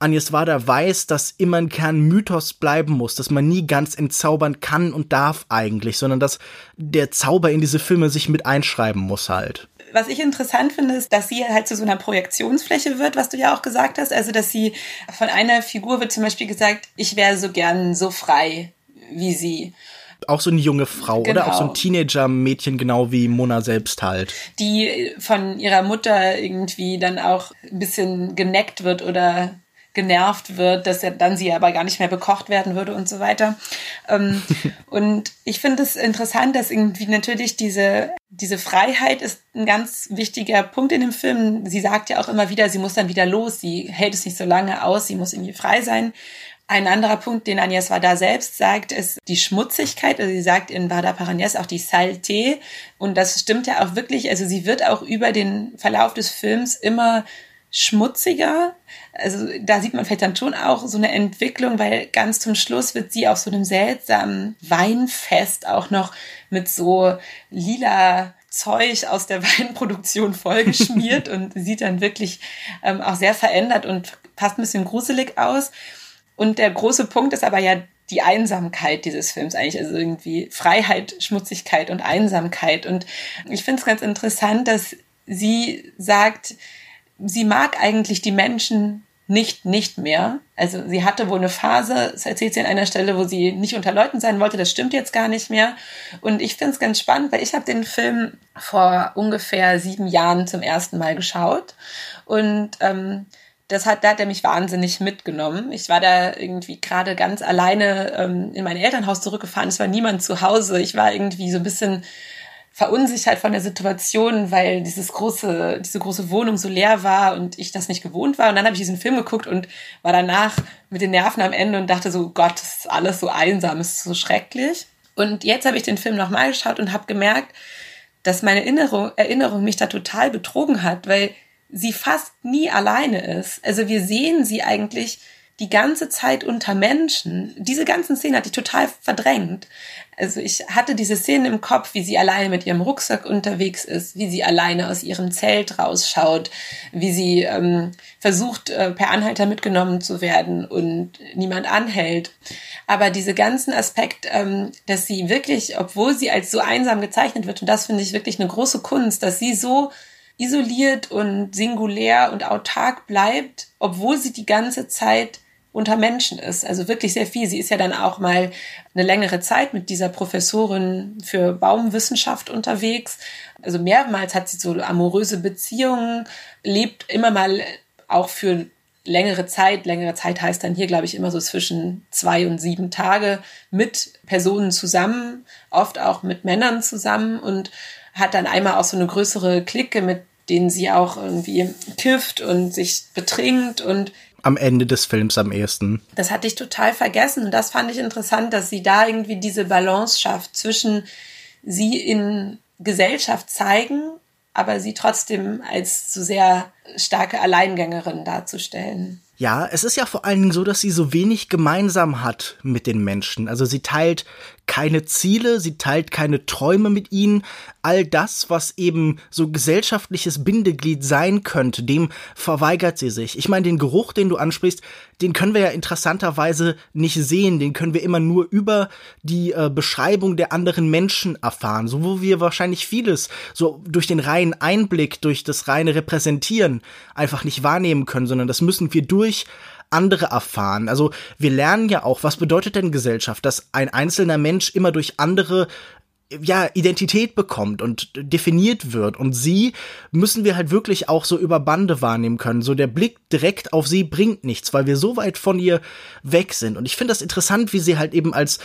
Agnes Wader weiß, dass immer ein Kern Mythos bleiben muss, dass man nie ganz entzaubern kann und darf eigentlich, sondern dass der Zauber in diese Filme sich mit einschreiben muss halt was ich interessant finde, ist, dass sie halt zu so einer Projektionsfläche wird, was du ja auch gesagt hast. Also, dass sie von einer Figur wird zum Beispiel gesagt, ich wäre so gern so frei wie sie. Auch so eine junge Frau genau. oder auch so ein Teenager-Mädchen, genau wie Mona selbst halt. Die von ihrer Mutter irgendwie dann auch ein bisschen geneckt wird oder genervt wird, dass er dann sie aber gar nicht mehr bekocht werden würde und so weiter. Ähm, <laughs> und ich finde es interessant, dass irgendwie natürlich diese, diese Freiheit ist ein ganz wichtiger Punkt in dem Film. Sie sagt ja auch immer wieder, sie muss dann wieder los, sie hält es nicht so lange aus, sie muss irgendwie frei sein. Ein anderer Punkt, den Agnes Vada selbst sagt, ist die Schmutzigkeit. Also sie sagt in Vada Paragnes auch die Saleté. Und das stimmt ja auch wirklich. Also sie wird auch über den Verlauf des Films immer schmutziger. Also da sieht man vielleicht dann schon auch so eine Entwicklung, weil ganz zum Schluss wird sie auf so einem seltsamen Weinfest auch noch mit so lila Zeug aus der <laughs> Weinproduktion vollgeschmiert <laughs> und sieht dann wirklich ähm, auch sehr verändert und passt ein bisschen gruselig aus. Und der große Punkt ist aber ja die Einsamkeit dieses Films eigentlich, also irgendwie Freiheit, Schmutzigkeit und Einsamkeit. Und ich finde es ganz interessant, dass sie sagt, sie mag eigentlich die Menschen nicht, nicht mehr. Also sie hatte wohl eine Phase, das erzählt sie an einer Stelle, wo sie nicht unter Leuten sein wollte, das stimmt jetzt gar nicht mehr. Und ich finde es ganz spannend, weil ich habe den Film vor ungefähr sieben Jahren zum ersten Mal geschaut. Und ähm, das hat, da hat er mich wahnsinnig mitgenommen. Ich war da irgendwie gerade ganz alleine ähm, in mein Elternhaus zurückgefahren. Es war niemand zu Hause. Ich war irgendwie so ein bisschen verunsichert von der Situation, weil dieses große, diese große Wohnung so leer war und ich das nicht gewohnt war. Und dann habe ich diesen Film geguckt und war danach mit den Nerven am Ende und dachte so, Gott, das ist alles so einsam, ist so schrecklich. Und jetzt habe ich den Film nochmal geschaut und habe gemerkt, dass meine Erinnerung, Erinnerung mich da total betrogen hat, weil sie fast nie alleine ist. Also wir sehen sie eigentlich die ganze Zeit unter Menschen. Diese ganzen Szenen hat die total verdrängt. Also ich hatte diese Szenen im Kopf, wie sie alleine mit ihrem Rucksack unterwegs ist, wie sie alleine aus ihrem Zelt rausschaut, wie sie ähm, versucht, äh, per Anhalter mitgenommen zu werden und niemand anhält. Aber diese ganzen Aspekt, ähm, dass sie wirklich, obwohl sie als so einsam gezeichnet wird, und das finde ich wirklich eine große Kunst, dass sie so isoliert und singulär und autark bleibt, obwohl sie die ganze Zeit unter Menschen ist. Also wirklich sehr viel. Sie ist ja dann auch mal eine längere Zeit mit dieser Professorin für Baumwissenschaft unterwegs. Also mehrmals hat sie so amoröse Beziehungen, lebt immer mal auch für längere Zeit. Längere Zeit heißt dann hier, glaube ich, immer so zwischen zwei und sieben Tage mit Personen zusammen, oft auch mit Männern zusammen und hat dann einmal auch so eine größere Clique mit denen sie auch irgendwie kifft und sich betrinkt und am Ende des Films am ehesten. Das hatte ich total vergessen und das fand ich interessant, dass sie da irgendwie diese Balance schafft zwischen sie in Gesellschaft zeigen, aber sie trotzdem als so sehr starke Alleingängerin darzustellen. Ja, es ist ja vor allen Dingen so, dass sie so wenig gemeinsam hat mit den Menschen. Also sie teilt keine Ziele, sie teilt keine Träume mit ihnen. All das, was eben so gesellschaftliches Bindeglied sein könnte, dem verweigert sie sich. Ich meine, den Geruch, den du ansprichst, den können wir ja interessanterweise nicht sehen, den können wir immer nur über die äh, Beschreibung der anderen Menschen erfahren, so wo wir wahrscheinlich vieles so durch den reinen Einblick, durch das reine Repräsentieren einfach nicht wahrnehmen können, sondern das müssen wir durch andere erfahren. Also wir lernen ja auch, was bedeutet denn Gesellschaft, dass ein einzelner Mensch immer durch andere ja, Identität bekommt und definiert wird. Und sie müssen wir halt wirklich auch so über Bande wahrnehmen können. So der Blick direkt auf sie bringt nichts, weil wir so weit von ihr weg sind. Und ich finde das interessant, wie sie halt eben als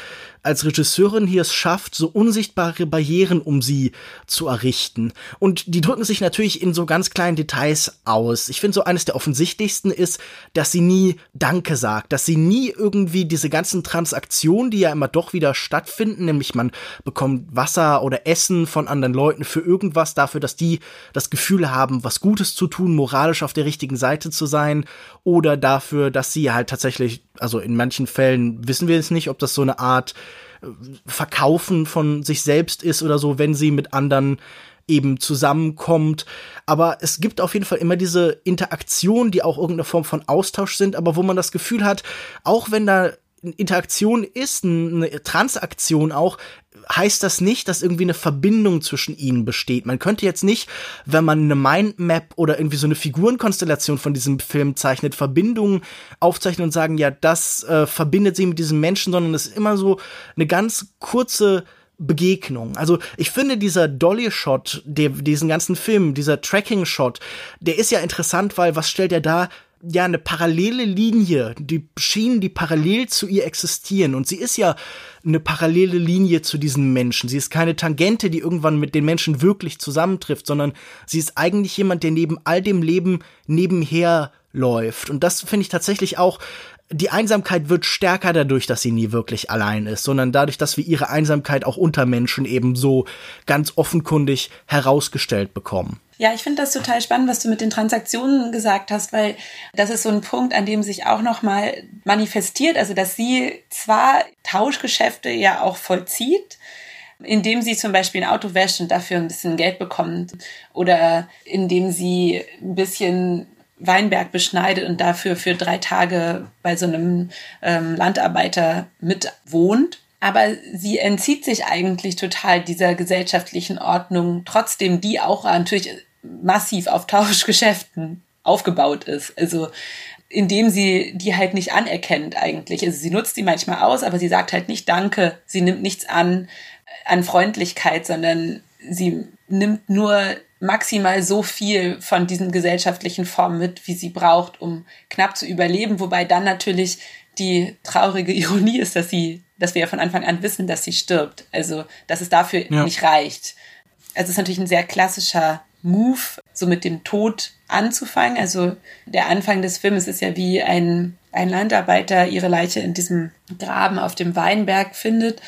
als Regisseurin hier es schafft, so unsichtbare Barrieren um sie zu errichten. Und die drücken sich natürlich in so ganz kleinen Details aus. Ich finde so eines der offensichtlichsten ist, dass sie nie Danke sagt, dass sie nie irgendwie diese ganzen Transaktionen, die ja immer doch wieder stattfinden, nämlich man bekommt Wasser oder Essen von anderen Leuten für irgendwas dafür, dass die das Gefühl haben, was Gutes zu tun, moralisch auf der richtigen Seite zu sein oder dafür, dass sie halt tatsächlich, also in manchen Fällen wissen wir es nicht, ob das so eine Art äh, Verkaufen von sich selbst ist oder so, wenn sie mit anderen eben zusammenkommt. Aber es gibt auf jeden Fall immer diese Interaktion, die auch irgendeine Form von Austausch sind, aber wo man das Gefühl hat, auch wenn da Interaktion ist, eine Transaktion auch, heißt das nicht, dass irgendwie eine Verbindung zwischen ihnen besteht. Man könnte jetzt nicht, wenn man eine Mindmap oder irgendwie so eine Figurenkonstellation von diesem Film zeichnet, Verbindungen aufzeichnen und sagen, ja, das äh, verbindet sie mit diesem Menschen, sondern es ist immer so eine ganz kurze Begegnung. Also ich finde dieser Dolly-Shot, diesen ganzen Film, dieser Tracking-Shot, der ist ja interessant, weil was stellt er da? Ja eine parallele Linie, die Schienen, die parallel zu ihr existieren. Und sie ist ja eine parallele Linie zu diesen Menschen. Sie ist keine Tangente, die irgendwann mit den Menschen wirklich zusammentrifft, sondern sie ist eigentlich jemand, der neben all dem Leben nebenher läuft. Und das finde ich tatsächlich auch die Einsamkeit wird stärker dadurch, dass sie nie wirklich allein ist, sondern dadurch, dass wir ihre Einsamkeit auch unter Menschen eben so ganz offenkundig herausgestellt bekommen. Ja, ich finde das total spannend, was du mit den Transaktionen gesagt hast, weil das ist so ein Punkt, an dem sich auch nochmal manifestiert, also dass sie zwar Tauschgeschäfte ja auch vollzieht, indem sie zum Beispiel ein Auto wäscht und dafür ein bisschen Geld bekommt oder indem sie ein bisschen Weinberg beschneidet und dafür für drei Tage bei so einem ähm, Landarbeiter mit wohnt. Aber sie entzieht sich eigentlich total dieser gesellschaftlichen Ordnung, trotzdem die auch natürlich massiv auf Tauschgeschäften aufgebaut ist. Also indem sie die halt nicht anerkennt eigentlich. Also sie nutzt die manchmal aus, aber sie sagt halt nicht Danke, sie nimmt nichts an an Freundlichkeit, sondern sie nimmt nur maximal so viel von diesen gesellschaftlichen Formen mit, wie sie braucht, um knapp zu überleben, wobei dann natürlich die traurige <laughs> Ironie ist, dass sie, dass wir ja von Anfang an wissen, dass sie stirbt. Also, dass es dafür ja. nicht reicht. Also, es ist natürlich ein sehr klassischer Move, so mit dem Tod anzufangen. Also, der Anfang des Films ist ja wie ein, ein Landarbeiter ihre Leiche in diesem Graben auf dem Weinberg findet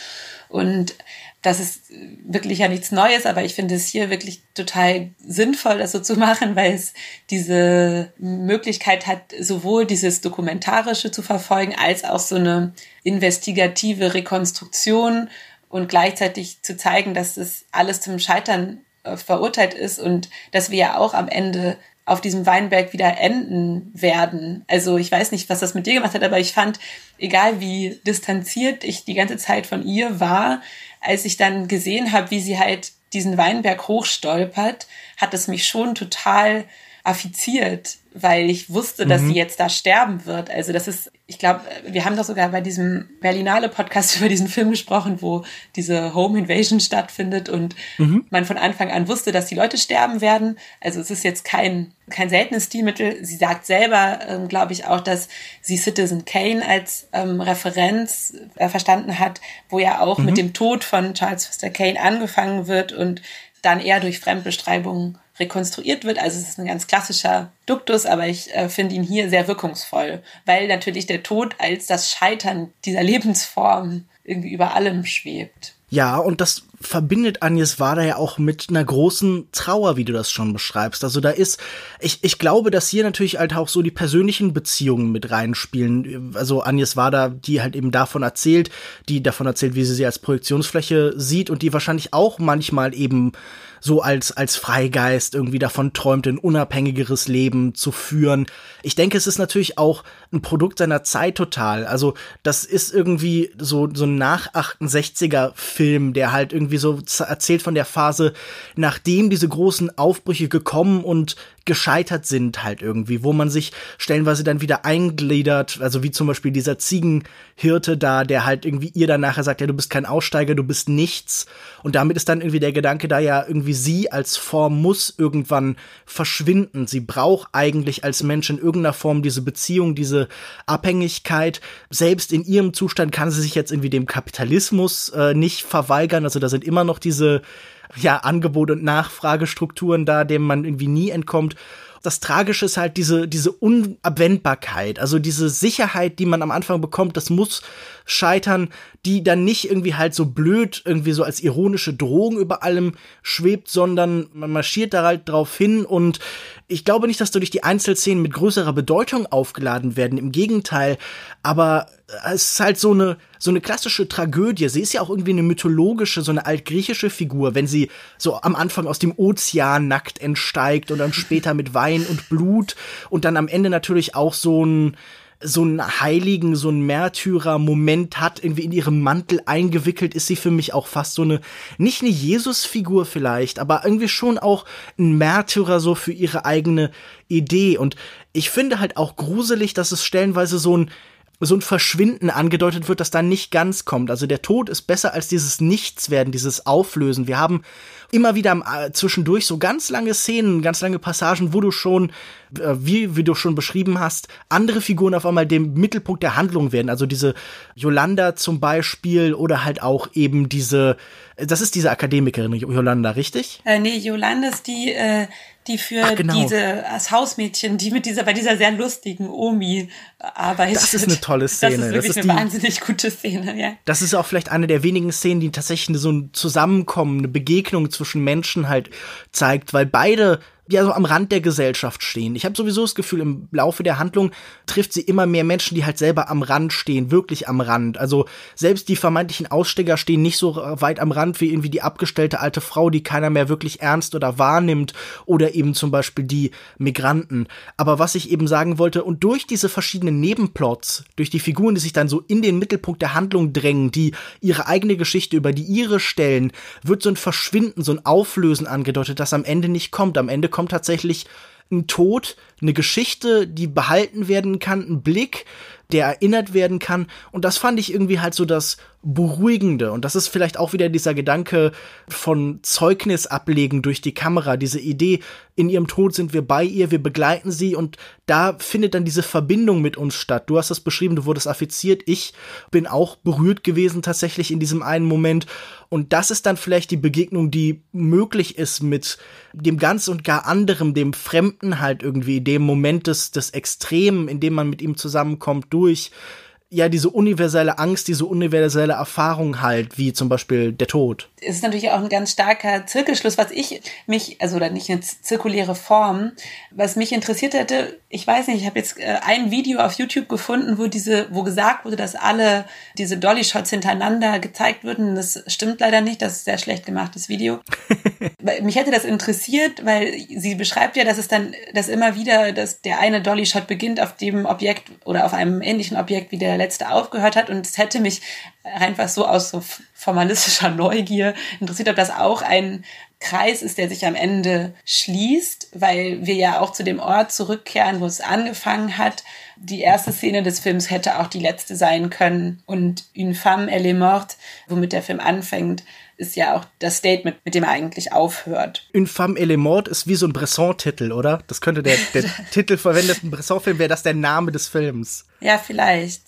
und das ist wirklich ja nichts Neues, aber ich finde es hier wirklich total sinnvoll, das so zu machen, weil es diese Möglichkeit hat, sowohl dieses Dokumentarische zu verfolgen, als auch so eine investigative Rekonstruktion und gleichzeitig zu zeigen, dass es alles zum Scheitern verurteilt ist und dass wir ja auch am Ende auf diesem Weinberg wieder enden werden. Also ich weiß nicht, was das mit dir gemacht hat, aber ich fand, egal wie distanziert ich die ganze Zeit von ihr war, als ich dann gesehen habe, wie sie halt diesen Weinberg hochstolpert, hat es mich schon total affiziert, weil ich wusste, dass mhm. sie jetzt da sterben wird. Also das ist, ich glaube, wir haben doch sogar bei diesem Berlinale Podcast <laughs> über diesen Film gesprochen, wo diese Home Invasion stattfindet und mhm. man von Anfang an wusste, dass die Leute sterben werden. Also es ist jetzt kein kein seltenes Stilmittel. Sie sagt selber, ähm, glaube ich, auch, dass sie Citizen Kane als ähm, Referenz äh, verstanden hat, wo ja auch mhm. mit dem Tod von Charles Foster Kane angefangen wird und dann eher durch Fremdbestreibungen rekonstruiert wird. Also es ist ein ganz klassischer Duktus, aber ich äh, finde ihn hier sehr wirkungsvoll, weil natürlich der Tod als das Scheitern dieser Lebensform irgendwie über allem schwebt. Ja, und das verbindet Agnes Wader ja auch mit einer großen Trauer, wie du das schon beschreibst. Also da ist, ich, ich glaube, dass hier natürlich halt auch so die persönlichen Beziehungen mit reinspielen. Also Agnes Wader, die halt eben davon erzählt, die davon erzählt, wie sie sie als Projektionsfläche sieht und die wahrscheinlich auch manchmal eben so als, als Freigeist irgendwie davon träumt, ein unabhängigeres Leben zu führen. Ich denke, es ist natürlich auch ein Produkt seiner Zeit total. Also, das ist irgendwie so, so ein nach 68er Film, der halt irgendwie so erzählt von der Phase, nachdem diese großen Aufbrüche gekommen und gescheitert sind halt irgendwie, wo man sich stellenweise dann wieder eingliedert, also wie zum Beispiel dieser Ziegenhirte da, der halt irgendwie ihr dann nachher sagt, ja, du bist kein Aussteiger, du bist nichts. Und damit ist dann irgendwie der Gedanke da ja irgendwie sie als Form muss irgendwann verschwinden. Sie braucht eigentlich als Mensch in irgendeiner Form diese Beziehung, diese Abhängigkeit. Selbst in ihrem Zustand kann sie sich jetzt irgendwie dem Kapitalismus äh, nicht verweigern. Also da sind immer noch diese ja, Angebot- und Nachfragestrukturen da, dem man irgendwie nie entkommt. Das Tragische ist halt diese, diese Unabwendbarkeit, also diese Sicherheit, die man am Anfang bekommt, das muss scheitern, die dann nicht irgendwie halt so blöd, irgendwie so als ironische Drohung über allem schwebt, sondern man marschiert da halt drauf hin und ich glaube nicht, dass durch die Einzelszenen mit größerer Bedeutung aufgeladen werden. Im Gegenteil. Aber es ist halt so eine, so eine klassische Tragödie. Sie ist ja auch irgendwie eine mythologische, so eine altgriechische Figur, wenn sie so am Anfang aus dem Ozean nackt entsteigt und dann später mit Wein und Blut und dann am Ende natürlich auch so ein, so einen heiligen, so einen Märtyrer-Moment hat, irgendwie in ihrem Mantel eingewickelt, ist sie für mich auch fast so eine, nicht eine Jesus-Figur vielleicht, aber irgendwie schon auch ein Märtyrer so für ihre eigene Idee. Und ich finde halt auch gruselig, dass es stellenweise so ein so ein Verschwinden angedeutet wird, das dann nicht ganz kommt. Also der Tod ist besser als dieses Nichtswerden, dieses Auflösen. Wir haben immer wieder äh, zwischendurch so ganz lange Szenen, ganz lange Passagen, wo du schon, äh, wie, wie du schon beschrieben hast, andere Figuren auf einmal dem Mittelpunkt der Handlung werden. Also diese Yolanda zum Beispiel oder halt auch eben diese, das ist diese Akademikerin, Yolanda, richtig? Äh, nee, Yolanda ist die, äh, die für Ach, genau. diese als Hausmädchen, die mit dieser bei dieser sehr lustigen Omi arbeitet. Das ist eine tolle Szene. Das ist wirklich das ist eine die, wahnsinnig gute Szene, ja. Das ist auch vielleicht eine der wenigen Szenen, die tatsächlich so ein Zusammenkommen, eine Begegnung zwischen Menschen halt zeigt, weil beide ja so am Rand der Gesellschaft stehen. Ich habe sowieso das Gefühl, im Laufe der Handlung trifft sie immer mehr Menschen, die halt selber am Rand stehen, wirklich am Rand. Also selbst die vermeintlichen Aussteiger stehen nicht so weit am Rand wie irgendwie die abgestellte alte Frau, die keiner mehr wirklich ernst oder wahrnimmt oder eben zum Beispiel die Migranten. Aber was ich eben sagen wollte, und durch diese verschiedenen Nebenplots, durch die Figuren, die sich dann so in den Mittelpunkt der Handlung drängen, die ihre eigene Geschichte über die ihre stellen, wird so ein Verschwinden, so ein Auflösen angedeutet, das am Ende nicht kommt. Am Ende kommt tatsächlich ein Tod, eine Geschichte, die behalten werden kann, ein Blick, der erinnert werden kann. Und das fand ich irgendwie halt so das Beruhigende. Und das ist vielleicht auch wieder dieser Gedanke von Zeugnis ablegen durch die Kamera, diese Idee, in ihrem Tod sind wir bei ihr, wir begleiten sie und da findet dann diese Verbindung mit uns statt. Du hast das beschrieben, du wurdest affiziert. Ich bin auch berührt gewesen tatsächlich in diesem einen Moment. Und das ist dann vielleicht die Begegnung, die möglich ist mit dem ganz und gar anderem, dem Fremden halt irgendwie, dem Moment des, des Extremen, in dem man mit ihm zusammenkommt durch ja diese universelle Angst, diese universelle Erfahrung halt, wie zum Beispiel der Tod. Es ist natürlich auch ein ganz starker Zirkelschluss, was ich mich, also oder nicht eine zirkuläre Form, was mich interessiert hätte, ich weiß nicht, ich habe jetzt äh, ein Video auf YouTube gefunden, wo diese, wo gesagt wurde, dass alle diese Dolly-Shots hintereinander gezeigt würden. Das stimmt leider nicht, das ist ein sehr schlecht gemachtes Video. <laughs> mich hätte das interessiert, weil sie beschreibt ja, dass es dann, dass immer wieder, dass der eine Dolly-Shot beginnt auf dem Objekt oder auf einem ähnlichen Objekt wie der der letzte aufgehört hat. Und es hätte mich einfach so aus so formalistischer Neugier interessiert, ob das auch ein Kreis ist, der sich am Ende schließt, weil wir ja auch zu dem Ort zurückkehren, wo es angefangen hat. Die erste Szene des Films hätte auch die letzte sein können. Und Une femme, elle est morte, womit der Film anfängt, ist ja auch das Statement, mit dem er eigentlich aufhört. Une femme elle est morte ist wie so ein Bresson-Titel, oder? Das könnte der, der <laughs> Titel verwendeten Bresson-Film, wäre das der Name des Films. Ja, vielleicht.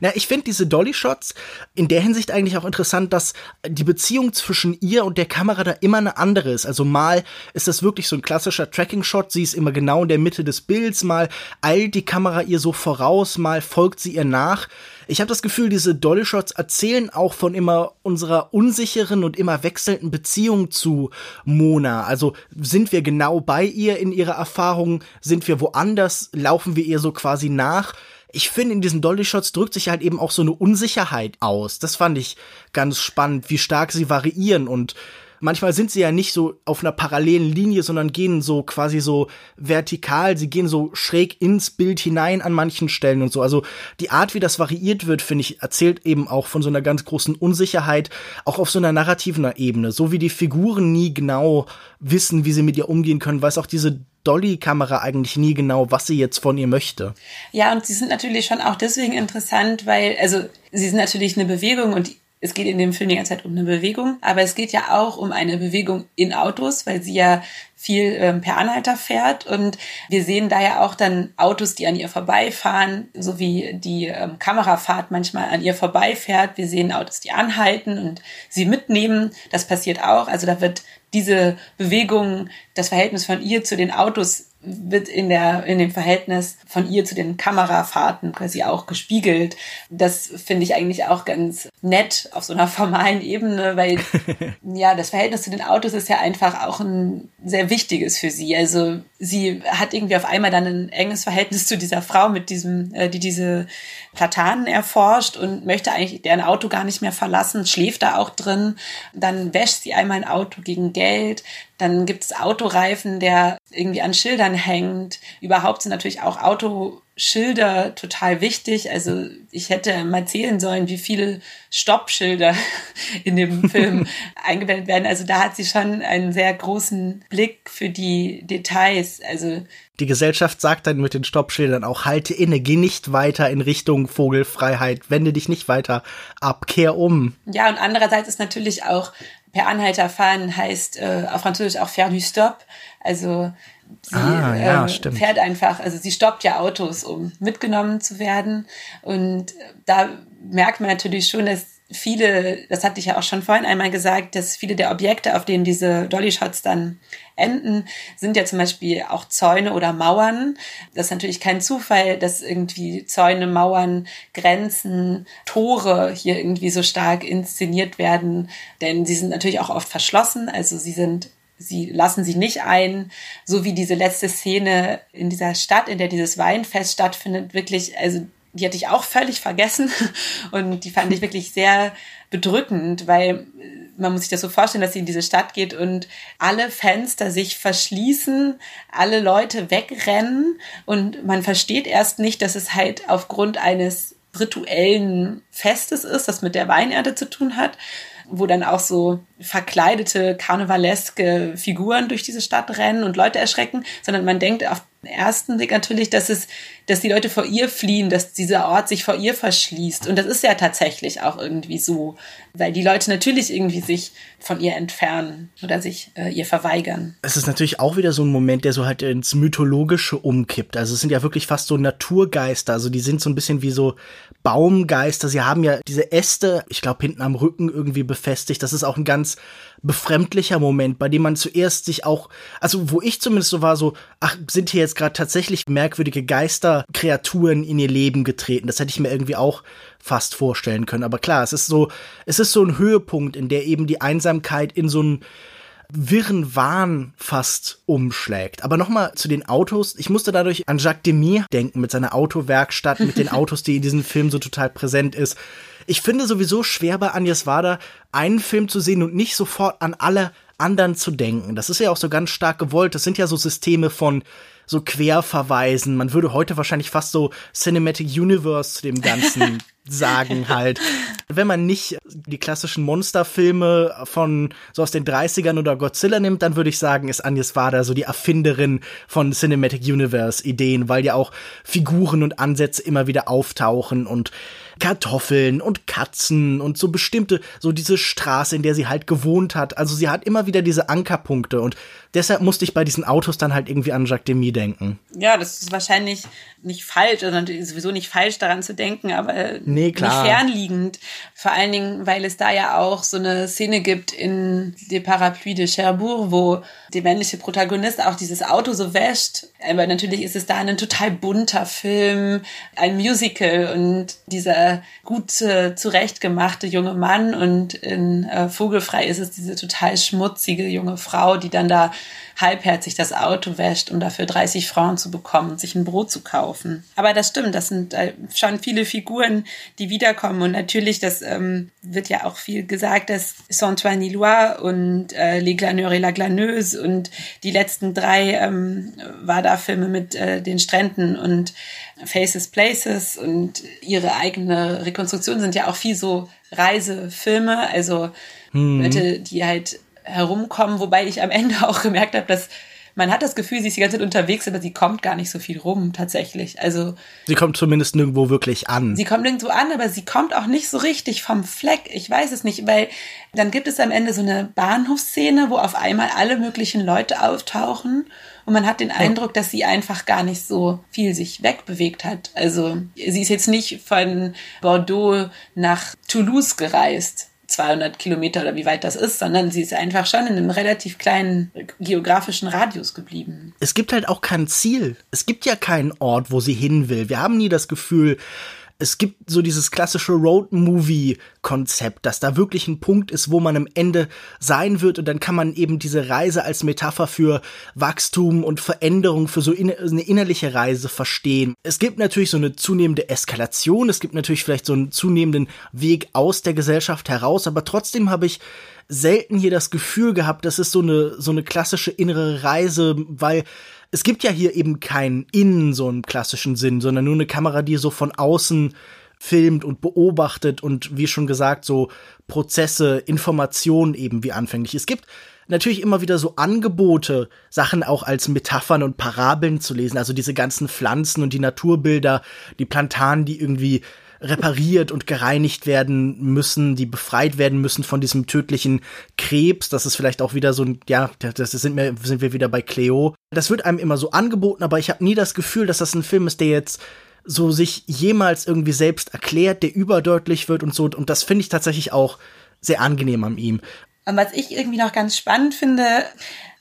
Na, ich finde diese Dolly-Shots in der Hinsicht eigentlich auch interessant, dass die Beziehung zwischen ihr und der Kamera da immer eine andere ist. Also mal ist das wirklich so ein klassischer Tracking-Shot, sie ist immer genau in der Mitte des Bilds, mal eilt die Kamera ihr so voraus, mal folgt sie ihr nach. Ich habe das Gefühl, diese Dolly-Shots erzählen auch von immer unserer unsicheren und immer wechselnden Beziehung zu Mona. Also sind wir genau bei ihr in ihrer Erfahrung? Sind wir woanders? Laufen wir ihr so quasi nach? Ich finde, in diesen Dolly-Shots drückt sich halt eben auch so eine Unsicherheit aus. Das fand ich ganz spannend, wie stark sie variieren und manchmal sind sie ja nicht so auf einer parallelen Linie, sondern gehen so quasi so vertikal, sie gehen so schräg ins Bild hinein an manchen Stellen und so. Also die Art, wie das variiert wird, finde ich, erzählt eben auch von so einer ganz großen Unsicherheit, auch auf so einer narrativen Ebene. So wie die Figuren nie genau wissen, wie sie mit ihr umgehen können, weiß auch diese Dolly-Kamera eigentlich nie genau, was sie jetzt von ihr möchte. Ja, und sie sind natürlich schon auch deswegen interessant, weil, also, sie sind natürlich eine Bewegung und es geht in dem Film die ganze Zeit um eine Bewegung, aber es geht ja auch um eine Bewegung in Autos, weil sie ja viel ähm, per Anhalter fährt und wir sehen da ja auch dann Autos, die an ihr vorbeifahren, so wie die ähm, Kamerafahrt manchmal an ihr vorbeifährt. Wir sehen Autos, die anhalten und sie mitnehmen. Das passiert auch. Also da wird diese Bewegung, das Verhältnis von ihr zu den Autos wird in der in dem Verhältnis von ihr zu den Kamerafahrten quasi auch gespiegelt. Das finde ich eigentlich auch ganz nett auf so einer <laughs> formalen Ebene, weil <laughs> ja das Verhältnis zu den Autos ist ja einfach auch ein sehr wichtiges für sie. Also sie hat irgendwie auf einmal dann ein enges Verhältnis zu dieser Frau mit diesem, äh, die diese Platanen erforscht und möchte eigentlich deren Auto gar nicht mehr verlassen, schläft da auch drin. Dann wäscht sie einmal ein Auto gegen Geld. Dann gibt es Autoreifen, der irgendwie an Schildern hängt. Überhaupt sind natürlich auch Autoschilder total wichtig. Also ich hätte mal zählen sollen, wie viele Stoppschilder <laughs> in dem Film <laughs> eingeblendet werden. Also da hat sie schon einen sehr großen Blick für die Details. Also die Gesellschaft sagt dann mit den Stoppschildern auch, halte inne, geh nicht weiter in Richtung Vogelfreiheit, wende dich nicht weiter ab, kehr um. Ja, und andererseits ist natürlich auch per Anhalter fahren heißt äh, auf Französisch auch faire du stop. Also sie ah, ja, äh, fährt einfach, also sie stoppt ja Autos, um mitgenommen zu werden. Und da merkt man natürlich schon, dass viele, das hatte ich ja auch schon vorhin einmal gesagt, dass viele der Objekte, auf denen diese Dolly Shots dann enden, sind ja zum Beispiel auch Zäune oder Mauern. Das ist natürlich kein Zufall, dass irgendwie Zäune, Mauern, Grenzen, Tore hier irgendwie so stark inszeniert werden, denn sie sind natürlich auch oft verschlossen, also sie sind sie lassen sie nicht ein, so wie diese letzte Szene in dieser Stadt, in der dieses Weinfest stattfindet, wirklich, also die hatte ich auch völlig vergessen <laughs> und die fand ich wirklich sehr bedrückend, weil man muss sich das so vorstellen, dass sie in diese Stadt geht und alle Fenster sich verschließen, alle Leute wegrennen und man versteht erst nicht, dass es halt aufgrund eines rituellen Festes ist, das mit der Weinerde zu tun hat, wo dann auch so verkleidete karnevaleske Figuren durch diese Stadt rennen und Leute erschrecken, sondern man denkt auf ersten Blick natürlich, dass es, dass die Leute vor ihr fliehen, dass dieser Ort sich vor ihr verschließt. Und das ist ja tatsächlich auch irgendwie so, weil die Leute natürlich irgendwie sich von ihr entfernen oder sich äh, ihr verweigern. Es ist natürlich auch wieder so ein Moment, der so halt ins Mythologische umkippt. Also es sind ja wirklich fast so Naturgeister. Also die sind so ein bisschen wie so Baumgeister. Sie haben ja diese Äste, ich glaube, hinten am Rücken irgendwie befestigt. Das ist auch ein ganz befremdlicher Moment, bei dem man zuerst sich auch, also wo ich zumindest so war, so, ach, sind hier jetzt gerade tatsächlich merkwürdige Geisterkreaturen in ihr Leben getreten. Das hätte ich mir irgendwie auch fast vorstellen können. Aber klar, es ist so, es ist so ein Höhepunkt, in der eben die Einsamkeit in so ein wirren Wahn fast umschlägt. Aber nochmal zu den Autos. Ich musste dadurch an Jacques Demy denken mit seiner Autowerkstatt, mit den <laughs> Autos, die in diesem Film so total präsent ist. Ich finde sowieso schwer bei Agnes Wader einen Film zu sehen und nicht sofort an alle anderen zu denken. Das ist ja auch so ganz stark gewollt. Das sind ja so Systeme von so Querverweisen. Man würde heute wahrscheinlich fast so Cinematic Universe zu dem Ganzen <laughs> sagen halt. Wenn man nicht die klassischen Monsterfilme von so aus den 30ern oder Godzilla nimmt, dann würde ich sagen, ist Agnes Wader so die Erfinderin von Cinematic Universe Ideen, weil ja auch Figuren und Ansätze immer wieder auftauchen und Kartoffeln und Katzen und so bestimmte, so diese Straße, in der sie halt gewohnt hat. Also sie hat immer wieder diese Ankerpunkte und deshalb musste ich bei diesen Autos dann halt irgendwie an Jacques Demy denken. Ja, das ist wahrscheinlich nicht falsch, oder sowieso nicht falsch daran zu denken, aber nee, klar. nicht fernliegend. Vor allen Dingen, weil es da ja auch so eine Szene gibt in De Parapluie de Cherbourg, wo der männliche Protagonist auch dieses Auto so wäscht. Aber natürlich ist es da ein total bunter Film, ein Musical und dieser gut äh, zurechtgemachte junge Mann und in äh, Vogelfrei ist es diese total schmutzige junge Frau, die dann da halbherzig das Auto wäscht, um dafür 30 Frauen zu bekommen und sich ein Brot zu kaufen. Aber das stimmt, das sind äh, schon viele Figuren, die wiederkommen. Und natürlich, das ähm, wird ja auch viel gesagt, dass Saint-Ouen Nilois und äh, Les Glaneurs et la Glaneuse und die letzten drei ähm, Wada-Filme mit äh, den Stränden und Faces Places und ihre eigene Rekonstruktion sind ja auch viel so Reisefilme, also mhm. Leute, die halt herumkommen, wobei ich am Ende <laughs> auch gemerkt habe, dass man hat das Gefühl, sie ist die ganze Zeit unterwegs, aber sie kommt gar nicht so viel rum tatsächlich. Also sie kommt zumindest nirgendwo wirklich an. Sie kommt nirgendwo an, aber sie kommt auch nicht so richtig vom Fleck. Ich weiß es nicht, weil dann gibt es am Ende so eine Bahnhofsszene, wo auf einmal alle möglichen Leute auftauchen und man hat den Eindruck, dass sie einfach gar nicht so viel sich wegbewegt hat. Also sie ist jetzt nicht von Bordeaux nach Toulouse gereist 200 Kilometer oder wie weit das ist, sondern sie ist einfach schon in einem relativ kleinen geografischen Radius geblieben. Es gibt halt auch kein Ziel. Es gibt ja keinen Ort, wo sie hin will. Wir haben nie das Gefühl, es gibt so dieses klassische Road-Movie-Konzept, dass da wirklich ein Punkt ist, wo man am Ende sein wird und dann kann man eben diese Reise als Metapher für Wachstum und Veränderung, für so in eine innerliche Reise verstehen. Es gibt natürlich so eine zunehmende Eskalation, es gibt natürlich vielleicht so einen zunehmenden Weg aus der Gesellschaft heraus, aber trotzdem habe ich selten hier das Gefühl gehabt, das ist so eine, so eine klassische innere Reise, weil es gibt ja hier eben kein Innen so im klassischen Sinn, sondern nur eine Kamera, die so von außen filmt und beobachtet und wie schon gesagt, so Prozesse, Informationen eben wie anfänglich. Es gibt natürlich immer wieder so Angebote, Sachen auch als Metaphern und Parabeln zu lesen, also diese ganzen Pflanzen und die Naturbilder, die Plantanen, die irgendwie repariert und gereinigt werden müssen, die befreit werden müssen von diesem tödlichen Krebs. Das ist vielleicht auch wieder so ein, ja, das sind wir, sind wir wieder bei Cleo. Das wird einem immer so angeboten, aber ich habe nie das Gefühl, dass das ein Film ist, der jetzt so sich jemals irgendwie selbst erklärt, der überdeutlich wird und so. Und das finde ich tatsächlich auch sehr angenehm an ihm. Was ich irgendwie noch ganz spannend finde,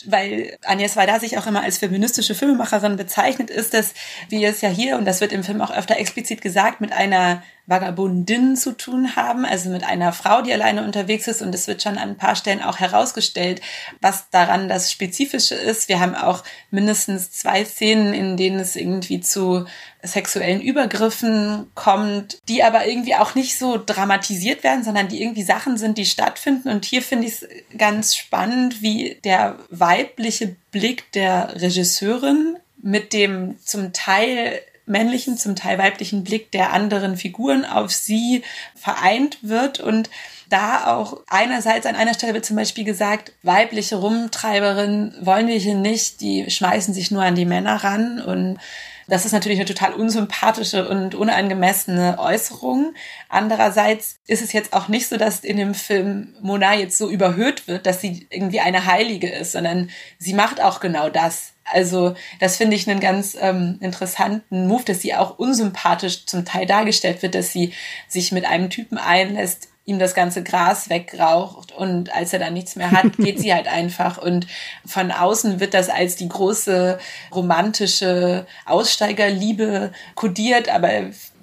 weil Agnes Varda sich auch immer als feministische Filmemacherin bezeichnet, ist, dass wir es ja hier, und das wird im Film auch öfter explizit gesagt, mit einer Vagabundin zu tun haben, also mit einer Frau, die alleine unterwegs ist. Und es wird schon an ein paar Stellen auch herausgestellt, was daran das Spezifische ist. Wir haben auch mindestens zwei Szenen, in denen es irgendwie zu sexuellen Übergriffen kommt, die aber irgendwie auch nicht so dramatisiert werden, sondern die irgendwie Sachen sind, die stattfinden. Und hier finde ich es ganz spannend, wie der weibliche Blick der Regisseurin mit dem zum Teil männlichen, zum Teil weiblichen Blick der anderen Figuren auf sie vereint wird und da auch einerseits an einer Stelle wird zum Beispiel gesagt, weibliche Rumtreiberinnen wollen wir hier nicht, die schmeißen sich nur an die Männer ran und das ist natürlich eine total unsympathische und unangemessene Äußerung. Andererseits ist es jetzt auch nicht so, dass in dem Film Mona jetzt so überhöht wird, dass sie irgendwie eine Heilige ist, sondern sie macht auch genau das. Also das finde ich einen ganz ähm, interessanten Move, dass sie auch unsympathisch zum Teil dargestellt wird, dass sie sich mit einem Typen einlässt, ihm das ganze Gras wegraucht und als er dann nichts mehr hat, geht sie halt einfach. Und von außen wird das als die große romantische Aussteigerliebe kodiert, aber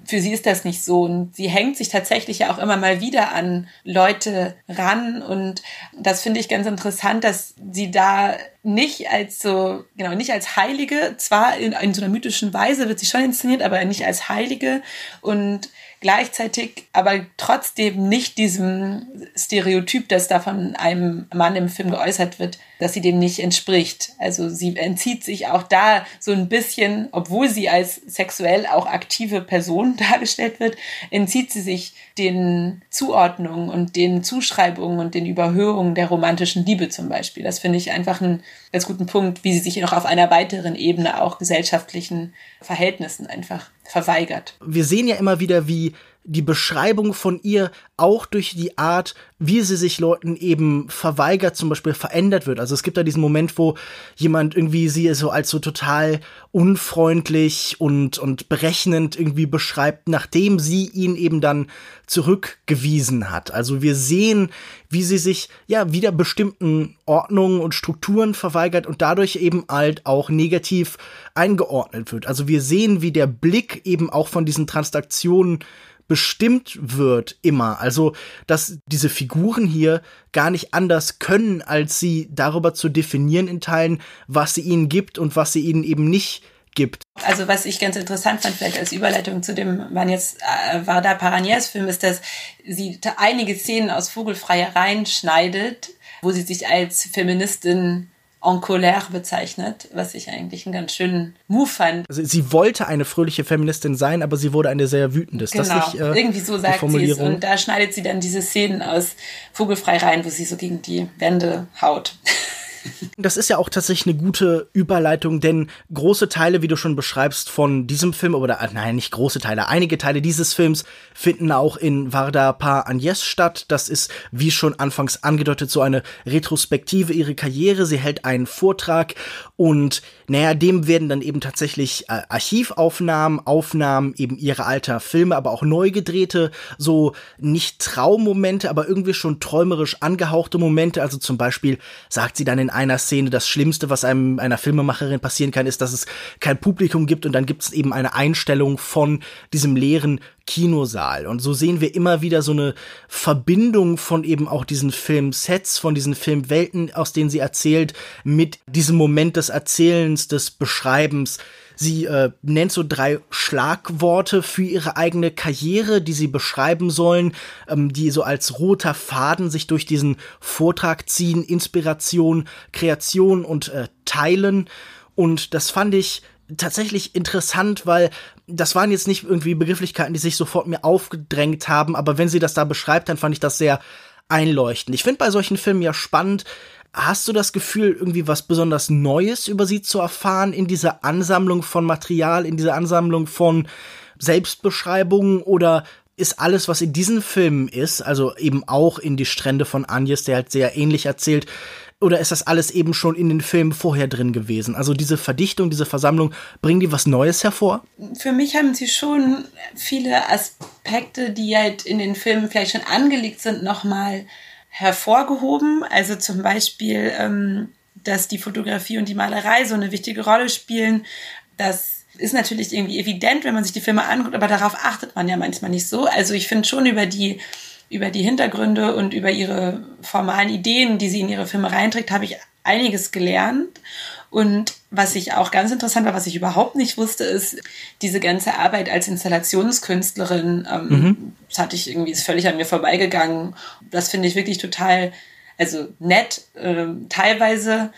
für sie ist das nicht so. Und sie hängt sich tatsächlich ja auch immer mal wieder an Leute ran. Und das finde ich ganz interessant, dass sie da nicht als so, genau, nicht als Heilige, zwar in, in so einer mythischen Weise wird sie schon inszeniert, aber nicht als Heilige und gleichzeitig aber trotzdem nicht diesem Stereotyp, das da von einem Mann im Film geäußert wird, dass sie dem nicht entspricht. Also sie entzieht sich auch da so ein bisschen, obwohl sie als sexuell auch aktive Person <laughs> dargestellt wird, entzieht sie sich den Zuordnungen und den Zuschreibungen und den Überhöhungen der romantischen Liebe zum Beispiel. Das finde ich einfach einen ganz guten Punkt, wie sie sich noch auf einer weiteren Ebene auch gesellschaftlichen Verhältnissen einfach verweigert. Wir sehen ja immer wieder, wie die Beschreibung von ihr auch durch die Art, wie sie sich Leuten eben verweigert, zum Beispiel verändert wird. Also es gibt da diesen Moment, wo jemand irgendwie sie so als so total unfreundlich und, und berechnend irgendwie beschreibt, nachdem sie ihn eben dann zurückgewiesen hat. Also wir sehen, wie sie sich ja wieder bestimmten Ordnungen und Strukturen verweigert und dadurch eben halt auch negativ eingeordnet wird. Also wir sehen, wie der Blick eben auch von diesen Transaktionen bestimmt wird immer. Also, dass diese Figuren hier gar nicht anders können, als sie darüber zu definieren in Teilen, was sie ihnen gibt und was sie ihnen eben nicht gibt. Also was ich ganz interessant fand, vielleicht als Überleitung zu dem, wann jetzt äh, Varda Paraniers Film ist, dass sie einige Szenen aus Vogelfreie reinschneidet, wo sie sich als Feministin en colère bezeichnet, was ich eigentlich einen ganz schönen Move fand. Also sie wollte eine fröhliche Feministin sein, aber sie wurde eine sehr wütende. Ist genau, das nicht, äh, irgendwie so sagt sie es. Und da schneidet sie dann diese Szenen aus Vogelfrei rein, wo sie so gegen die Wände haut. Das ist ja auch tatsächlich eine gute Überleitung, denn große Teile, wie du schon beschreibst, von diesem Film, oder äh, nein, nicht große Teile, einige Teile dieses Films finden auch in Varda Par Agnes statt. Das ist, wie schon anfangs angedeutet, so eine Retrospektive ihrer Karriere. Sie hält einen Vortrag und naja, dem werden dann eben tatsächlich äh, Archivaufnahmen, Aufnahmen eben ihrer alter Filme, aber auch neu gedrehte, so nicht Traummomente, aber irgendwie schon träumerisch angehauchte Momente. Also zum Beispiel sagt sie dann in einer Szene, das Schlimmste, was einem einer Filmemacherin passieren kann, ist, dass es kein Publikum gibt und dann gibt es eben eine Einstellung von diesem leeren Kinosaal. Und so sehen wir immer wieder so eine Verbindung von eben auch diesen Filmsets, von diesen Filmwelten, aus denen sie erzählt, mit diesem Moment des Erzählens, des Beschreibens. Sie äh, nennt so drei Schlagworte für ihre eigene Karriere, die sie beschreiben sollen, ähm, die so als roter Faden sich durch diesen Vortrag ziehen. Inspiration, Kreation und äh, Teilen. Und das fand ich tatsächlich interessant, weil das waren jetzt nicht irgendwie Begrifflichkeiten, die sich sofort mir aufgedrängt haben, aber wenn sie das da beschreibt, dann fand ich das sehr einleuchtend. Ich finde bei solchen Filmen ja spannend, hast du das Gefühl, irgendwie was besonders Neues über sie zu erfahren in dieser Ansammlung von Material, in dieser Ansammlung von Selbstbeschreibungen oder ist alles, was in diesen Filmen ist, also eben auch in die Strände von Agnes, der halt sehr ähnlich erzählt, oder ist das alles eben schon in den Filmen vorher drin gewesen? Also diese Verdichtung, diese Versammlung, bringen die was Neues hervor? Für mich haben sie schon viele Aspekte, die halt in den Filmen vielleicht schon angelegt sind, nochmal hervorgehoben. Also zum Beispiel, ähm, dass die Fotografie und die Malerei so eine wichtige Rolle spielen. Das ist natürlich irgendwie evident, wenn man sich die Filme anguckt, aber darauf achtet man ja manchmal nicht so. Also ich finde schon über die über die Hintergründe und über ihre formalen Ideen, die sie in ihre Filme reinträgt, habe ich einiges gelernt. Und was ich auch ganz interessant war, was ich überhaupt nicht wusste, ist diese ganze Arbeit als Installationskünstlerin. Ähm, mhm. Das hatte ich irgendwie, ist völlig an mir vorbeigegangen. Das finde ich wirklich total, also nett, äh, teilweise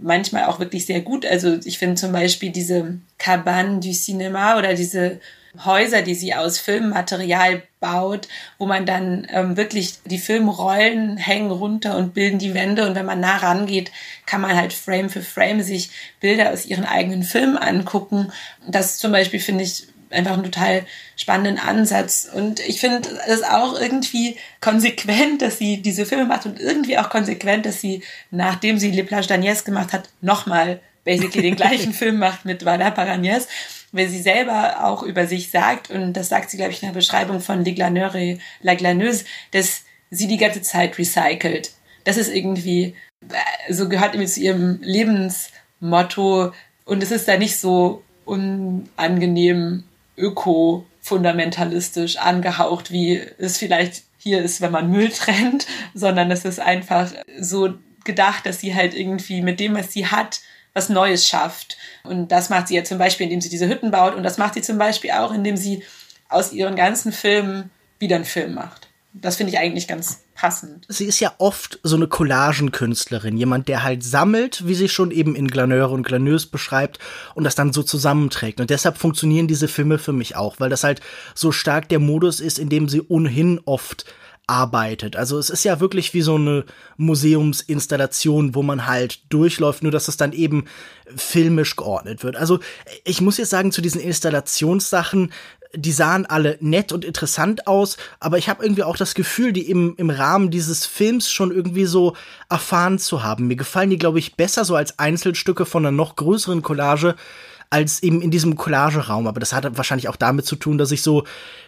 manchmal auch wirklich sehr gut. Also ich finde zum Beispiel diese Cabane du Cinéma oder diese Häuser, die sie aus Filmmaterial baut, wo man dann ähm, wirklich die Filmrollen hängen runter und bilden die Wände und wenn man nah rangeht, kann man halt Frame für Frame sich Bilder aus ihren eigenen Filmen angucken. Das zum Beispiel finde ich einfach einen total spannenden Ansatz. Und ich finde es auch irgendwie konsequent, dass sie diese Filme macht und irgendwie auch konsequent, dass sie, nachdem sie Le Plage d'Agnès gemacht hat, nochmal basically den gleichen <laughs> Film macht mit Vala Paragnès weil sie selber auch über sich sagt, und das sagt sie, glaube ich, in der Beschreibung von Les Glaneurs La Glaneuse, dass sie die ganze Zeit recycelt. Das ist irgendwie, äh, so gehört irgendwie zu ihrem Lebensmotto und es ist da nicht so unangenehm öko-fundamentalistisch angehaucht, wie es vielleicht hier ist, wenn man Müll trennt, sondern es ist einfach so gedacht, dass sie halt irgendwie mit dem, was sie hat, was Neues schafft. Und das macht sie ja zum Beispiel, indem sie diese Hütten baut. Und das macht sie zum Beispiel auch, indem sie aus ihren ganzen Filmen wieder einen Film macht. Das finde ich eigentlich ganz passend. Sie ist ja oft so eine Collagenkünstlerin, jemand, der halt sammelt, wie sie schon eben in Glaneure und Glaneuse beschreibt, und das dann so zusammenträgt. Und deshalb funktionieren diese Filme für mich auch, weil das halt so stark der Modus ist, in dem sie ohnehin oft arbeitet. Also es ist ja wirklich wie so eine Museumsinstallation, wo man halt durchläuft, nur dass es dann eben filmisch geordnet wird. Also ich muss jetzt sagen, zu diesen Installationssachen die sahen alle nett und interessant aus, aber ich habe irgendwie auch das Gefühl, die im, im Rahmen dieses Films schon irgendwie so erfahren zu haben. Mir gefallen die, glaube ich, besser so als Einzelstücke von einer noch größeren Collage als eben in diesem Collageraum. Aber das hat wahrscheinlich auch damit zu tun, dass ich so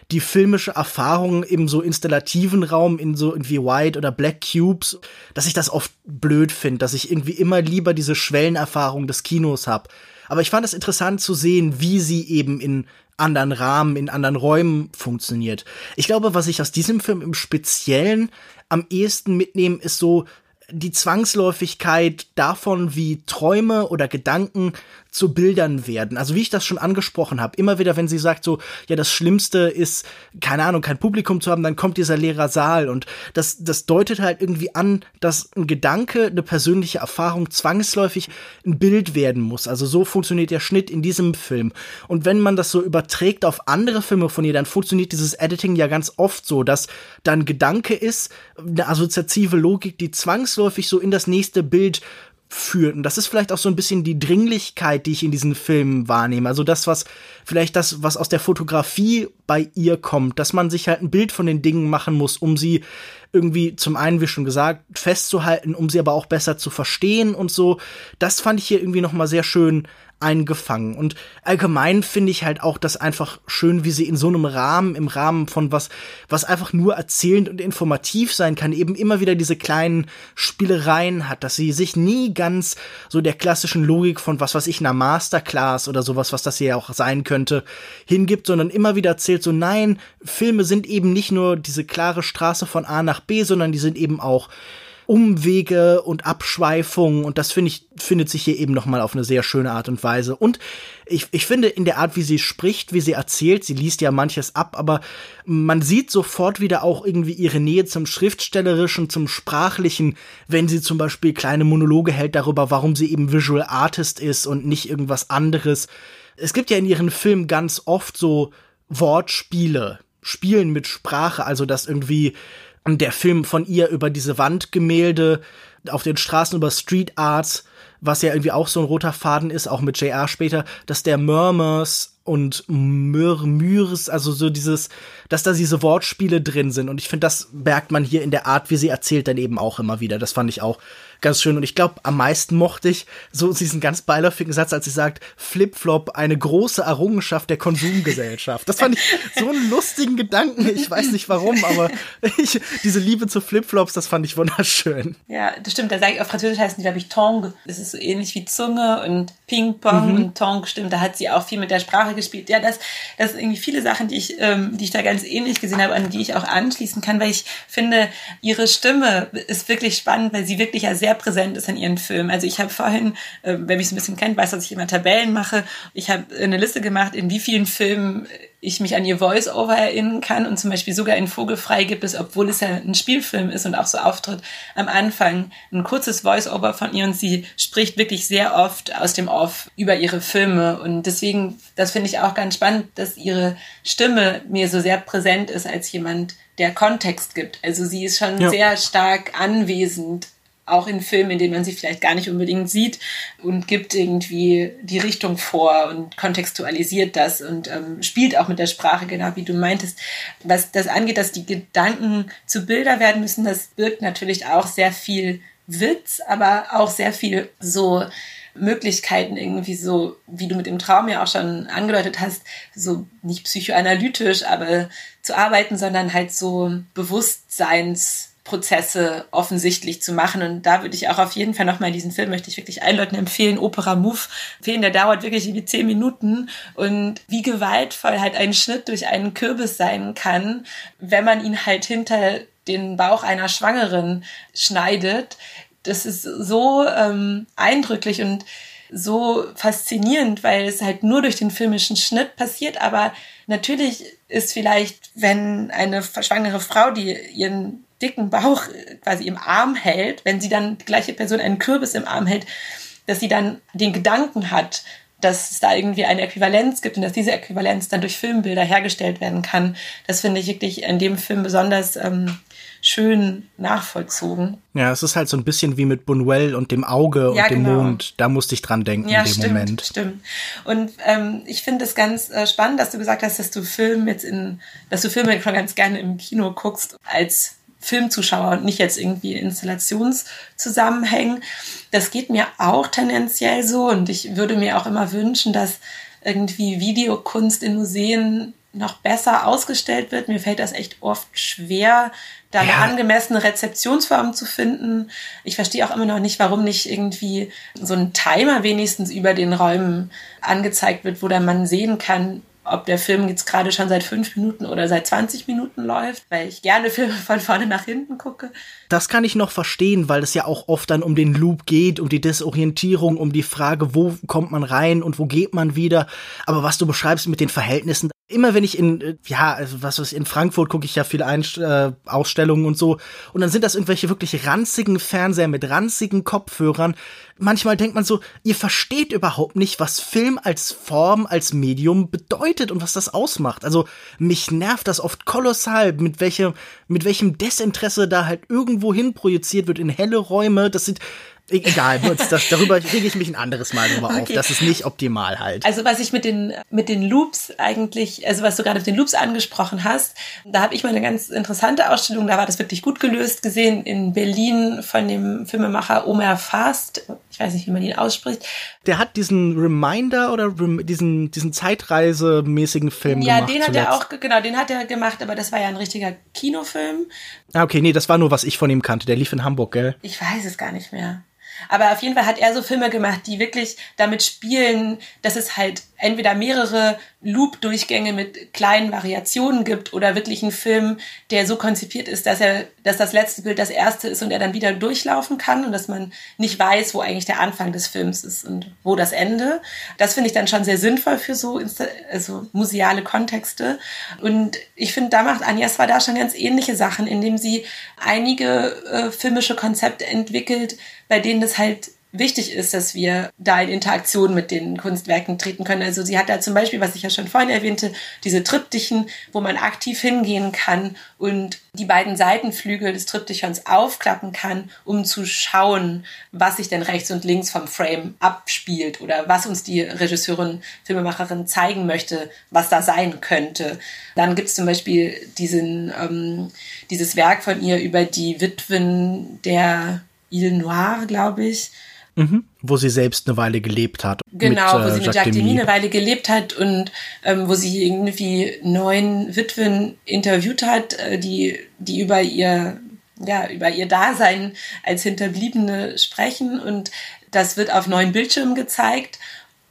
die filmische Erfahrung im so installativen Raum in so irgendwie White oder Black Cubes, dass ich das oft blöd finde, dass ich irgendwie immer lieber diese Schwellenerfahrung des Kinos habe. Aber ich fand es interessant zu sehen, wie sie eben in anderen Rahmen, in anderen Räumen funktioniert. Ich glaube, was ich aus diesem Film im Speziellen am ehesten mitnehme, ist so die Zwangsläufigkeit davon, wie Träume oder Gedanken zu Bildern werden. Also wie ich das schon angesprochen habe, immer wieder, wenn sie sagt so, ja, das Schlimmste ist, keine Ahnung, kein Publikum zu haben, dann kommt dieser leere Saal und das, das deutet halt irgendwie an, dass ein Gedanke, eine persönliche Erfahrung zwangsläufig ein Bild werden muss. Also so funktioniert der Schnitt in diesem Film. Und wenn man das so überträgt auf andere Filme von ihr, dann funktioniert dieses Editing ja ganz oft so, dass dann Gedanke ist, eine assoziative Logik, die zwangsläufig so in das nächste Bild führt. Und das ist vielleicht auch so ein bisschen die Dringlichkeit, die ich in diesen Filmen wahrnehme. Also das, was vielleicht das, was aus der Fotografie bei ihr kommt, dass man sich halt ein Bild von den Dingen machen muss, um sie irgendwie zum einen, wie schon gesagt, festzuhalten, um sie aber auch besser zu verstehen und so. Das fand ich hier irgendwie noch mal sehr schön eingefangen. Und allgemein finde ich halt auch das einfach schön, wie sie in so einem Rahmen, im Rahmen von was, was einfach nur erzählend und informativ sein kann, eben immer wieder diese kleinen Spielereien hat, dass sie sich nie ganz so der klassischen Logik von was, was ich einer Masterclass oder sowas, was das hier auch sein könnte, hingibt, sondern immer wieder erzählt so, nein, Filme sind eben nicht nur diese klare Straße von A nach B, sondern die sind eben auch Umwege und Abschweifungen und das finde ich findet sich hier eben noch mal auf eine sehr schöne Art und Weise. Und ich, ich finde in der Art wie sie spricht wie sie erzählt sie liest ja manches ab aber man sieht sofort wieder auch irgendwie ihre Nähe zum schriftstellerischen zum sprachlichen wenn sie zum Beispiel kleine Monologe hält darüber warum sie eben Visual Artist ist und nicht irgendwas anderes. Es gibt ja in ihren Filmen ganz oft so Wortspiele Spielen mit Sprache also dass irgendwie der Film von ihr über diese Wandgemälde auf den Straßen über Street Arts, was ja irgendwie auch so ein roter Faden ist, auch mit JR später, dass der Murmurs und Murmurs, also so dieses, dass da diese Wortspiele drin sind. Und ich finde, das merkt man hier in der Art, wie sie erzählt, dann eben auch immer wieder. Das fand ich auch ganz schön. Und ich glaube, am meisten mochte ich so diesen ganz beiläufigen Satz, als sie sagt, Flipflop, eine große Errungenschaft der Konsumgesellschaft. Das fand ich so einen lustigen Gedanken. Ich weiß nicht warum, aber ich, diese Liebe zu Flipflops, das fand ich wunderschön. Ja, das stimmt. Da sage ich auf Französisch heißen die, glaube ich, Tongue. Das ist so ähnlich wie Zunge und Ping-Pong mhm. und Tongue, stimmt. Da hat sie auch viel mit der Sprache gespielt. Ja, das, das sind irgendwie viele Sachen, die ich, ähm, die ich da ganz ähnlich gesehen habe, an die ich auch anschließen kann, weil ich finde, ihre Stimme ist wirklich spannend, weil sie wirklich ja sehr sehr präsent ist in ihren Filmen. Also ich habe vorhin, äh, wer mich so ein bisschen kennt, weiß, dass ich immer Tabellen mache. Ich habe eine Liste gemacht, in wie vielen Filmen ich mich an ihr Voice-Over erinnern kann und zum Beispiel sogar in Vogelfrei gibt es, obwohl es ja ein Spielfilm ist und auch so auftritt, am Anfang ein kurzes Voice-Over von ihr und sie spricht wirklich sehr oft aus dem Off über ihre Filme und deswegen, das finde ich auch ganz spannend, dass ihre Stimme mir so sehr präsent ist als jemand, der Kontext gibt. Also sie ist schon ja. sehr stark anwesend auch in Filmen, in denen man sie vielleicht gar nicht unbedingt sieht und gibt irgendwie die Richtung vor und kontextualisiert das und ähm, spielt auch mit der Sprache, genau wie du meintest. Was das angeht, dass die Gedanken zu Bilder werden müssen, das birgt natürlich auch sehr viel Witz, aber auch sehr viel so Möglichkeiten irgendwie so, wie du mit dem Traum ja auch schon angedeutet hast, so nicht psychoanalytisch, aber zu arbeiten, sondern halt so Bewusstseins Prozesse offensichtlich zu machen. Und da würde ich auch auf jeden Fall nochmal diesen Film, möchte ich wirklich allen Leuten empfehlen, Opera Move empfehlen. Der dauert wirklich irgendwie zehn Minuten. Und wie gewaltvoll halt ein Schnitt durch einen Kürbis sein kann, wenn man ihn halt hinter den Bauch einer Schwangeren schneidet. Das ist so ähm, eindrücklich und so faszinierend, weil es halt nur durch den filmischen Schnitt passiert. Aber natürlich ist vielleicht, wenn eine schwangere Frau, die ihren dicken Bauch quasi im Arm hält, wenn sie dann die gleiche Person einen Kürbis im Arm hält, dass sie dann den Gedanken hat, dass es da irgendwie eine Äquivalenz gibt und dass diese Äquivalenz dann durch Filmbilder hergestellt werden kann. Das finde ich wirklich in dem Film besonders ähm, schön nachvollzogen. Ja, es ist halt so ein bisschen wie mit Bunuel und dem Auge Ja, und dem genau. Mond. Da musste ich dran denken Ja, in dem stimmt, Moment. stimmt. Und ähm, ich finde es ganz äh, spannend, dass du gesagt hast, dass du Film jetzt in, dass du Filme schon ganz gerne im Kino guckst als Filmzuschauer und nicht jetzt irgendwie Installationszusammenhängen. Das geht mir auch tendenziell so und ich würde mir auch immer wünschen, dass irgendwie Videokunst in Museen noch besser ausgestellt wird. Mir fällt das echt oft schwer, da eine Ja. angemessene Rezeptionsform zu finden. Ich verstehe auch immer noch nicht, warum nicht irgendwie so ein Timer wenigstens über den Räumen angezeigt wird, wo dann man sehen kann, ob der Film jetzt gerade schon seit fünf Minuten oder seit 20 Minuten läuft, weil ich gerne Filme von vorne nach hinten gucke. Das kann ich noch verstehen, weil es ja auch oft dann um den Loop geht, um die Desorientierung, um die Frage, wo kommt man rein und wo geht man wieder. Aber was du beschreibst mit den Verhältnissen, immer wenn ich in, äh, ja, also was weiß ich, in Frankfurt gucke ich ja viele Einst äh, Ausstellungen und so, und dann sind das irgendwelche wirklich ranzigen Fernseher mit ranzigen Kopfhörern. Manchmal denkt man so, ihr versteht überhaupt nicht, was Film als Form, als Medium bedeutet und was das ausmacht. Also mich nervt das oft kolossal, mit welchem, mit welchem Desinteresse da halt irgendwo hin projiziert wird in helle Räume. Das sind egal, das, darüber rege ich mich ein anderes Mal drüber auf. Okay. Das ist nicht optimal halt. Also was ich mit den mit den Loops eigentlich, also was du gerade mit den Loops angesprochen hast, da habe ich mal eine ganz interessante Ausstellung, da war das wirklich gut gelöst gesehen in Berlin von dem Filmemacher Omer Fast. Ich weiß nicht, wie man ihn ausspricht. Der hat diesen Reminder oder rem diesen, diesen Zeitreisemäßigen Film Ja, gemacht. den hat zuletzt. er auch, ge- genau, den hat er gemacht, aber das war ja ein richtiger Kinofilm. Ah, okay, nee, das war nur, was ich von ihm kannte. Der lief in Hamburg, gell? Ich weiß es gar nicht mehr. Aber auf jeden Fall hat er so Filme gemacht, die wirklich damit spielen, dass es halt entweder mehrere Loop-Durchgänge mit kleinen Variationen gibt oder wirklich einen Film, der so konzipiert ist, dass er, dass das letzte Bild das erste ist und er dann wieder durchlaufen kann und dass man nicht weiß, wo eigentlich der Anfang des Films ist und wo das Ende. Das finde ich dann schon sehr sinnvoll für so Insta also museale Kontexte. Und ich finde, da macht Agnes war da schon ganz ähnliche Sachen, indem sie einige äh, filmische Konzepte entwickelt, bei denen es halt wichtig ist, dass wir da in Interaktion mit den Kunstwerken treten können. Also sie hat da zum Beispiel, was ich ja schon vorhin erwähnte, diese Triptychen, wo man aktiv hingehen kann und die beiden Seitenflügel des Triptychons aufklappen kann, um zu schauen, was sich denn rechts und links vom Frame abspielt oder was uns die Regisseurin, Filmemacherin zeigen möchte, was da sein könnte. Dann gibt es zum Beispiel diesen, ähm, dieses Werk von ihr über die Witwen der Ile Noire, glaube ich. Mhm. Wo sie selbst eine Weile gelebt hat. Genau, mit, wo äh, sie mit Jacques Demy eine Weile gelebt hat und ähm, wo sie irgendwie neun Witwen interviewt hat, äh, die, die über ihr, ja, über ihr Dasein als Hinterbliebene sprechen und das wird auf neun Bildschirmen gezeigt.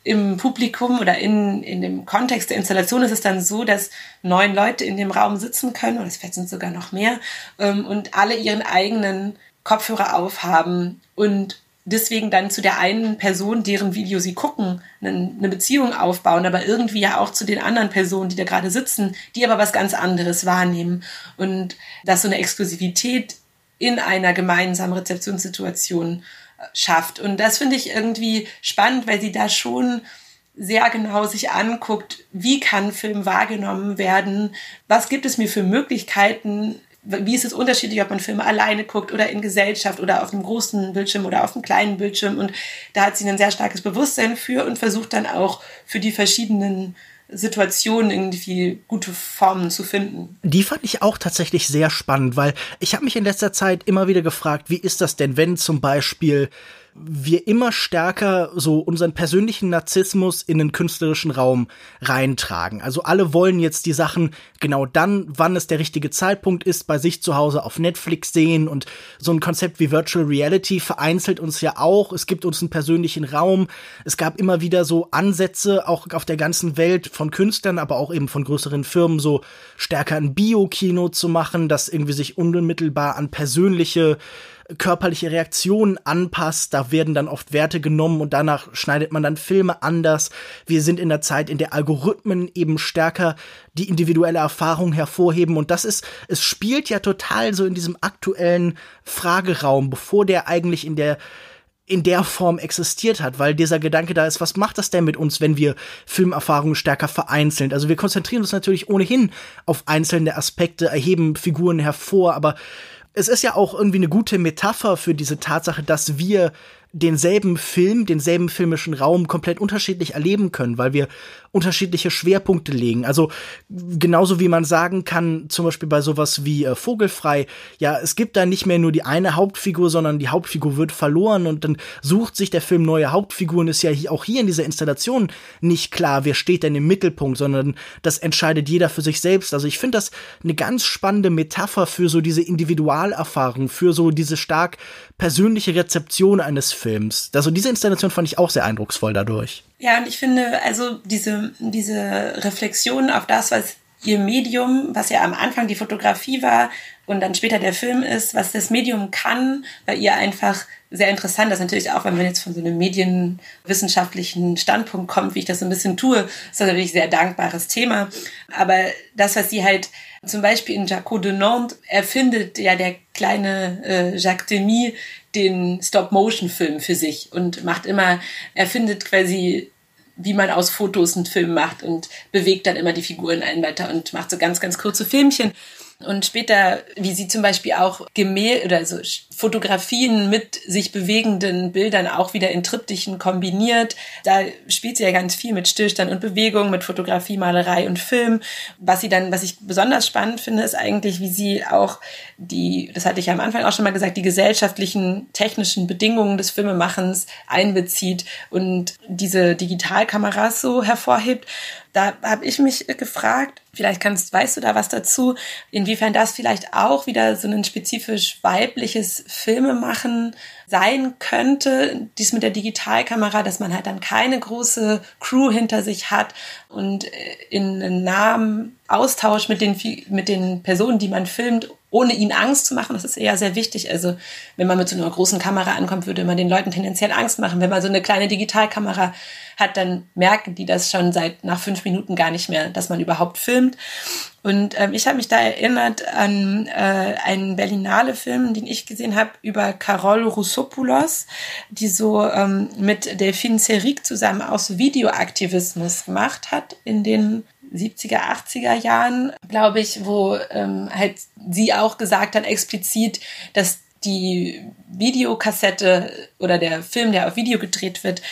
Im Publikum oder in, in dem Kontext der Installation ist es dann so, dass neun Leute in dem Raum sitzen können, oder es vielleicht sind sogar noch mehr, ähm, und alle ihren eigenen Kopfhörer aufhaben und deswegen dann zu der einen Person, deren Video sie gucken, eine, Beziehung aufbauen, aber irgendwie ja auch zu den anderen Personen, die da gerade sitzen, die aber was ganz anderes wahrnehmen. Und dass so eine Exklusivität in einer gemeinsamen Rezeptionssituation äh, schafft. Und das finde ich irgendwie spannend, weil sie da schon sehr genau sich anguckt, wie kann Film wahrgenommen werden, was gibt es mir für Möglichkeiten, wie ist es unterschiedlich, ob man Filme alleine guckt oder in Gesellschaft oder auf einem großen Bildschirm oder auf einem kleinen Bildschirm. Und da hat sie ein sehr starkes Bewusstsein für und versucht dann auch für die verschiedenen Situationen irgendwie gute Formen zu finden. Die fand ich auch tatsächlich sehr spannend, weil ich habe mich in letzter Zeit immer wieder gefragt, wie ist das denn, wenn zum Beispiel wir immer stärker so unseren persönlichen Narzissmus in den künstlerischen Raum reintragen. Also alle wollen jetzt die Sachen genau dann, wann es der richtige Zeitpunkt ist, bei sich zu Hause auf Netflix sehen und so ein Konzept wie Virtual Reality vereinzelt uns ja auch. Es gibt uns einen persönlichen Raum. Es gab immer wieder so Ansätze, auch auf der ganzen Welt von Künstlern, aber auch eben von größeren Firmen, so stärker ein Biokino zu machen, das irgendwie sich unmittelbar an persönliche körperliche Reaktionen anpasst. Da werden dann oft Werte genommen und danach schneidet man dann Filme anders. Wir sind in der Zeit, in der Algorithmen eben stärker die individuelle Erfahrung hervorheben. Und das ist, es spielt ja total so in diesem aktuellen Frageraum, bevor der eigentlich in der in der Form existiert hat, weil dieser Gedanke da ist, was macht das denn mit uns, wenn wir Filmerfahrungen stärker vereinzeln? Also wir konzentrieren uns natürlich ohnehin auf einzelne Aspekte, erheben Figuren hervor, aber es ist ja auch irgendwie eine gute Metapher für diese Tatsache, dass wir denselben Film, denselben filmischen Raum komplett unterschiedlich erleben können, weil wir unterschiedliche Schwerpunkte legen. Also genauso wie man sagen kann, zum Beispiel bei sowas wie äh, Vogelfrei, ja, es gibt da nicht mehr nur die eine Hauptfigur, sondern die Hauptfigur wird verloren und dann sucht sich der Film neue Hauptfiguren. Ist ja auch hier in dieser Installation nicht klar, wer steht denn im Mittelpunkt, sondern das entscheidet jeder für sich selbst. Also ich finde das eine ganz spannende Metapher für so diese Individualerfahrung, für so diese stark persönliche Rezeption eines Films. Also diese Installation fand ich auch sehr eindrucksvoll dadurch. Ja, und ich finde, also diese, diese Reflexion auf das, was ihr Medium, was ja am Anfang die Fotografie war und dann später der Film ist, was das Medium kann, war ihr einfach sehr interessant. Das ist natürlich auch, wenn man jetzt von so einem medienwissenschaftlichen Standpunkt kommt, wie ich das so ein bisschen tue, ist das natürlich ein sehr dankbares Thema. Aber das, was sie halt zum Beispiel in Jacques de Nantes erfindet ja der kleine äh, Jacques Demy den Stop-Motion-Film für sich und macht immer, erfindet quasi wie man aus Fotos einen Film macht und bewegt dann immer die Figuren ein weiter und macht so ganz, ganz kurze Filmchen. Und später, wie sie zum Beispiel auch Gemälde oder so Fotografien mit sich bewegenden Bildern auch wieder in Triptychen kombiniert. Da spielt sie ja ganz viel mit Stillstand und Bewegung, mit Fotografie, Malerei und Film. Was sie dann, was ich besonders spannend finde, ist eigentlich, wie sie auch die, das hatte ich ja am Anfang auch schon mal gesagt, die gesellschaftlichen, technischen Bedingungen des Filmemachens einbezieht und diese Digitalkameras so hervorhebt. Da habe ich mich gefragt, vielleicht kannst, weißt du da was dazu, inwiefern das vielleicht auch wieder so ein spezifisch weibliches Filmemachen sein könnte, dies mit der Digitalkamera, dass man halt dann keine große Crew hinter sich hat und äh, in einem nahen Austausch mit den, mit den Personen, die man filmt, ohne ihnen Angst zu machen, das ist eher sehr wichtig. Also wenn man mit so einer großen Kamera ankommt, würde man den Leuten tendenziell Angst machen. Wenn man so eine kleine Digitalkamera hat, dann merken die das schon seit nach fünf Minuten gar nicht mehr, dass man überhaupt filmt. Und ähm, ich habe mich da erinnert an äh, einen Berlinale-Film, den ich gesehen habe, über Carol Roussopoulos, die so ähm, mit Delphine Serik zusammen auch so Videoaktivismus gemacht hat in den 70er, 80er Jahren, glaube ich, wo ähm, halt sie auch gesagt hat explizit, dass die Videokassette oder der Film, der auf Video gedreht wird,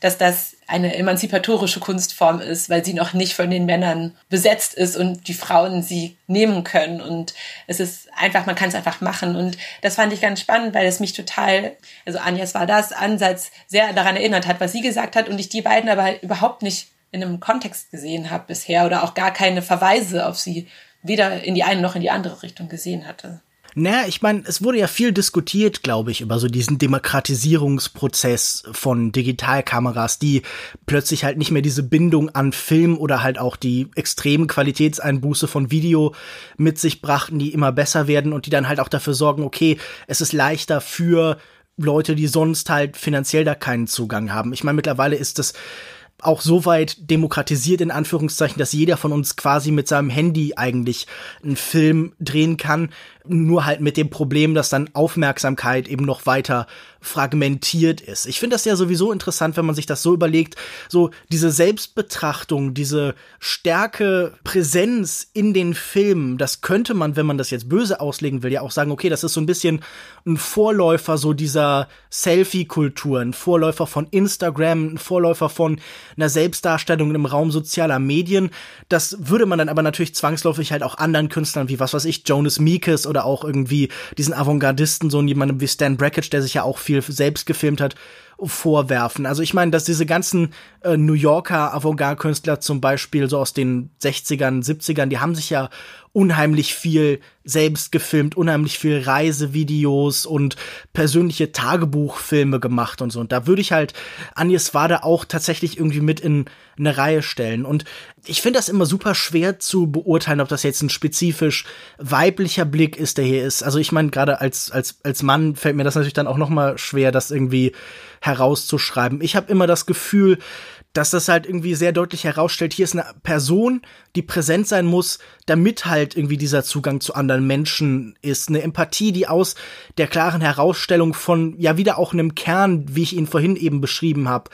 dass das eine emanzipatorische Kunstform ist, weil sie noch nicht von den Männern besetzt ist und die Frauen sie nehmen können. Und es ist einfach, man kann es einfach machen. Und das fand ich ganz spannend, weil es mich total, also Anjas war das, Ansatz sehr daran erinnert hat, was sie gesagt hat und ich die beiden aber überhaupt nicht in einem Kontext gesehen habe bisher oder auch gar keine Verweise auf sie weder in die eine noch in die andere Richtung gesehen hatte. Naja, ich meine, es wurde ja viel diskutiert, glaube ich, über so diesen Demokratisierungsprozess von Digitalkameras, die plötzlich halt nicht mehr diese Bindung an Film oder halt auch die extremen Qualitätseinbuße von Video mit sich brachten, die immer besser werden und die dann halt auch dafür sorgen, okay, es ist leichter für Leute, die sonst halt finanziell da keinen Zugang haben. Ich meine, mittlerweile ist das auch so weit demokratisiert in Anführungszeichen, dass jeder von uns quasi mit seinem Handy eigentlich einen Film drehen kann, nur halt mit dem Problem, dass dann Aufmerksamkeit eben noch weiter fragmentiert ist. Ich finde das ja sowieso interessant, wenn man sich das so überlegt, so diese Selbstbetrachtung, diese Stärke, Präsenz in den Filmen, das könnte man, wenn man das jetzt böse auslegen will, ja auch sagen, okay, das ist so ein bisschen ein Vorläufer so dieser Selfie-Kultur, ein Vorläufer von Instagram, ein Vorläufer von einer Selbstdarstellung im Raum sozialer Medien. Das würde man dann aber natürlich zwangsläufig halt auch anderen Künstlern wie was weiß ich, Jonas Meekes oder auch irgendwie diesen Avantgardisten, so jemandem wie Stan Brackage, der sich ja auch viel selbst gefilmt hat, vorwerfen. Also ich meine, dass diese ganzen äh, New Yorker Avantgarde-Künstler zum Beispiel so aus den 60ern, 70ern, die haben sich ja unheimlich viel selbst gefilmt, unheimlich viel Reisevideos und persönliche Tagebuchfilme gemacht und so. Und da würde ich halt Agnes Wade auch tatsächlich irgendwie mit in eine Reihe stellen. Und ich finde das immer super schwer zu beurteilen, ob das jetzt ein spezifisch weiblicher Blick ist, der hier ist. Also ich meine, gerade als, als, als Mann fällt mir das natürlich dann auch noch mal schwer, das irgendwie herauszuschreiben. Ich habe immer das Gefühl, dass das halt irgendwie sehr deutlich herausstellt, hier ist eine Person, die präsent sein muss, damit halt irgendwie dieser Zugang zu anderen Menschen ist. Eine Empathie, die aus der klaren Herausstellung von, ja, wieder auch einem Kern, wie ich ihn vorhin eben beschrieben habe,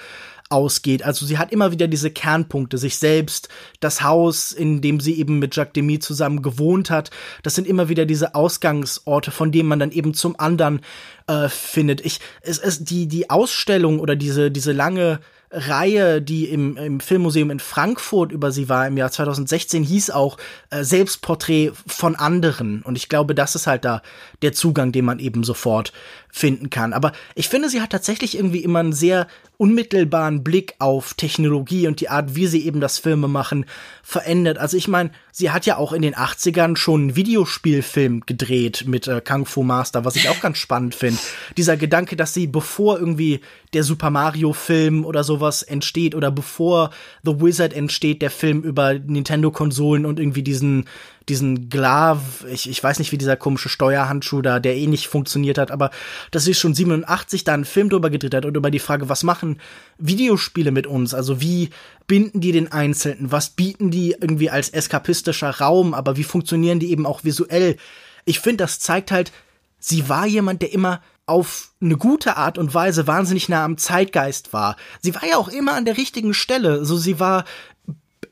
ausgeht. Also sie hat immer wieder diese Kernpunkte, sich selbst, das Haus, in dem sie eben mit Jacques Demy zusammen gewohnt hat. Das sind immer wieder diese Ausgangsorte, von denen man dann eben zum anderen äh, findet. Ich, es, es, die, die Ausstellung oder diese, diese lange Reihe, die im, im Filmmuseum in Frankfurt über sie war im Jahr 2016, hieß auch äh, Selbstporträt von anderen. Und ich glaube, das ist halt da der Zugang, den man eben sofort finden kann. Aber ich finde, sie hat tatsächlich irgendwie immer einen sehr unmittelbaren Blick auf Technologie und die Art, wie sie eben das Filme machen, verändert. Also ich meine, sie hat ja auch in den 80ern schon einen Videospielfilm gedreht mit äh, Kung Fu Master, was ich auch ganz spannend finde. Dieser Gedanke, dass sie, bevor irgendwie der Super Mario Film oder sowas entsteht oder bevor The Wizard entsteht, der Film über Nintendo-Konsolen und irgendwie diesen diesen Glav, ich, ich weiß nicht, wie dieser komische Steuerhandschuh da, der eh nicht funktioniert hat, aber dass sie schon 87 da einen Film drüber gedreht hat und über die Frage, was machen Videospiele mit uns? Also wie binden die den Einzelnen? Was bieten die irgendwie als eskapistischer Raum? Aber wie funktionieren die eben auch visuell? Ich finde, das zeigt halt, sie war jemand, der immer auf eine gute Art und Weise wahnsinnig nah am Zeitgeist war. Sie war ja auch immer an der richtigen Stelle. So, also sie war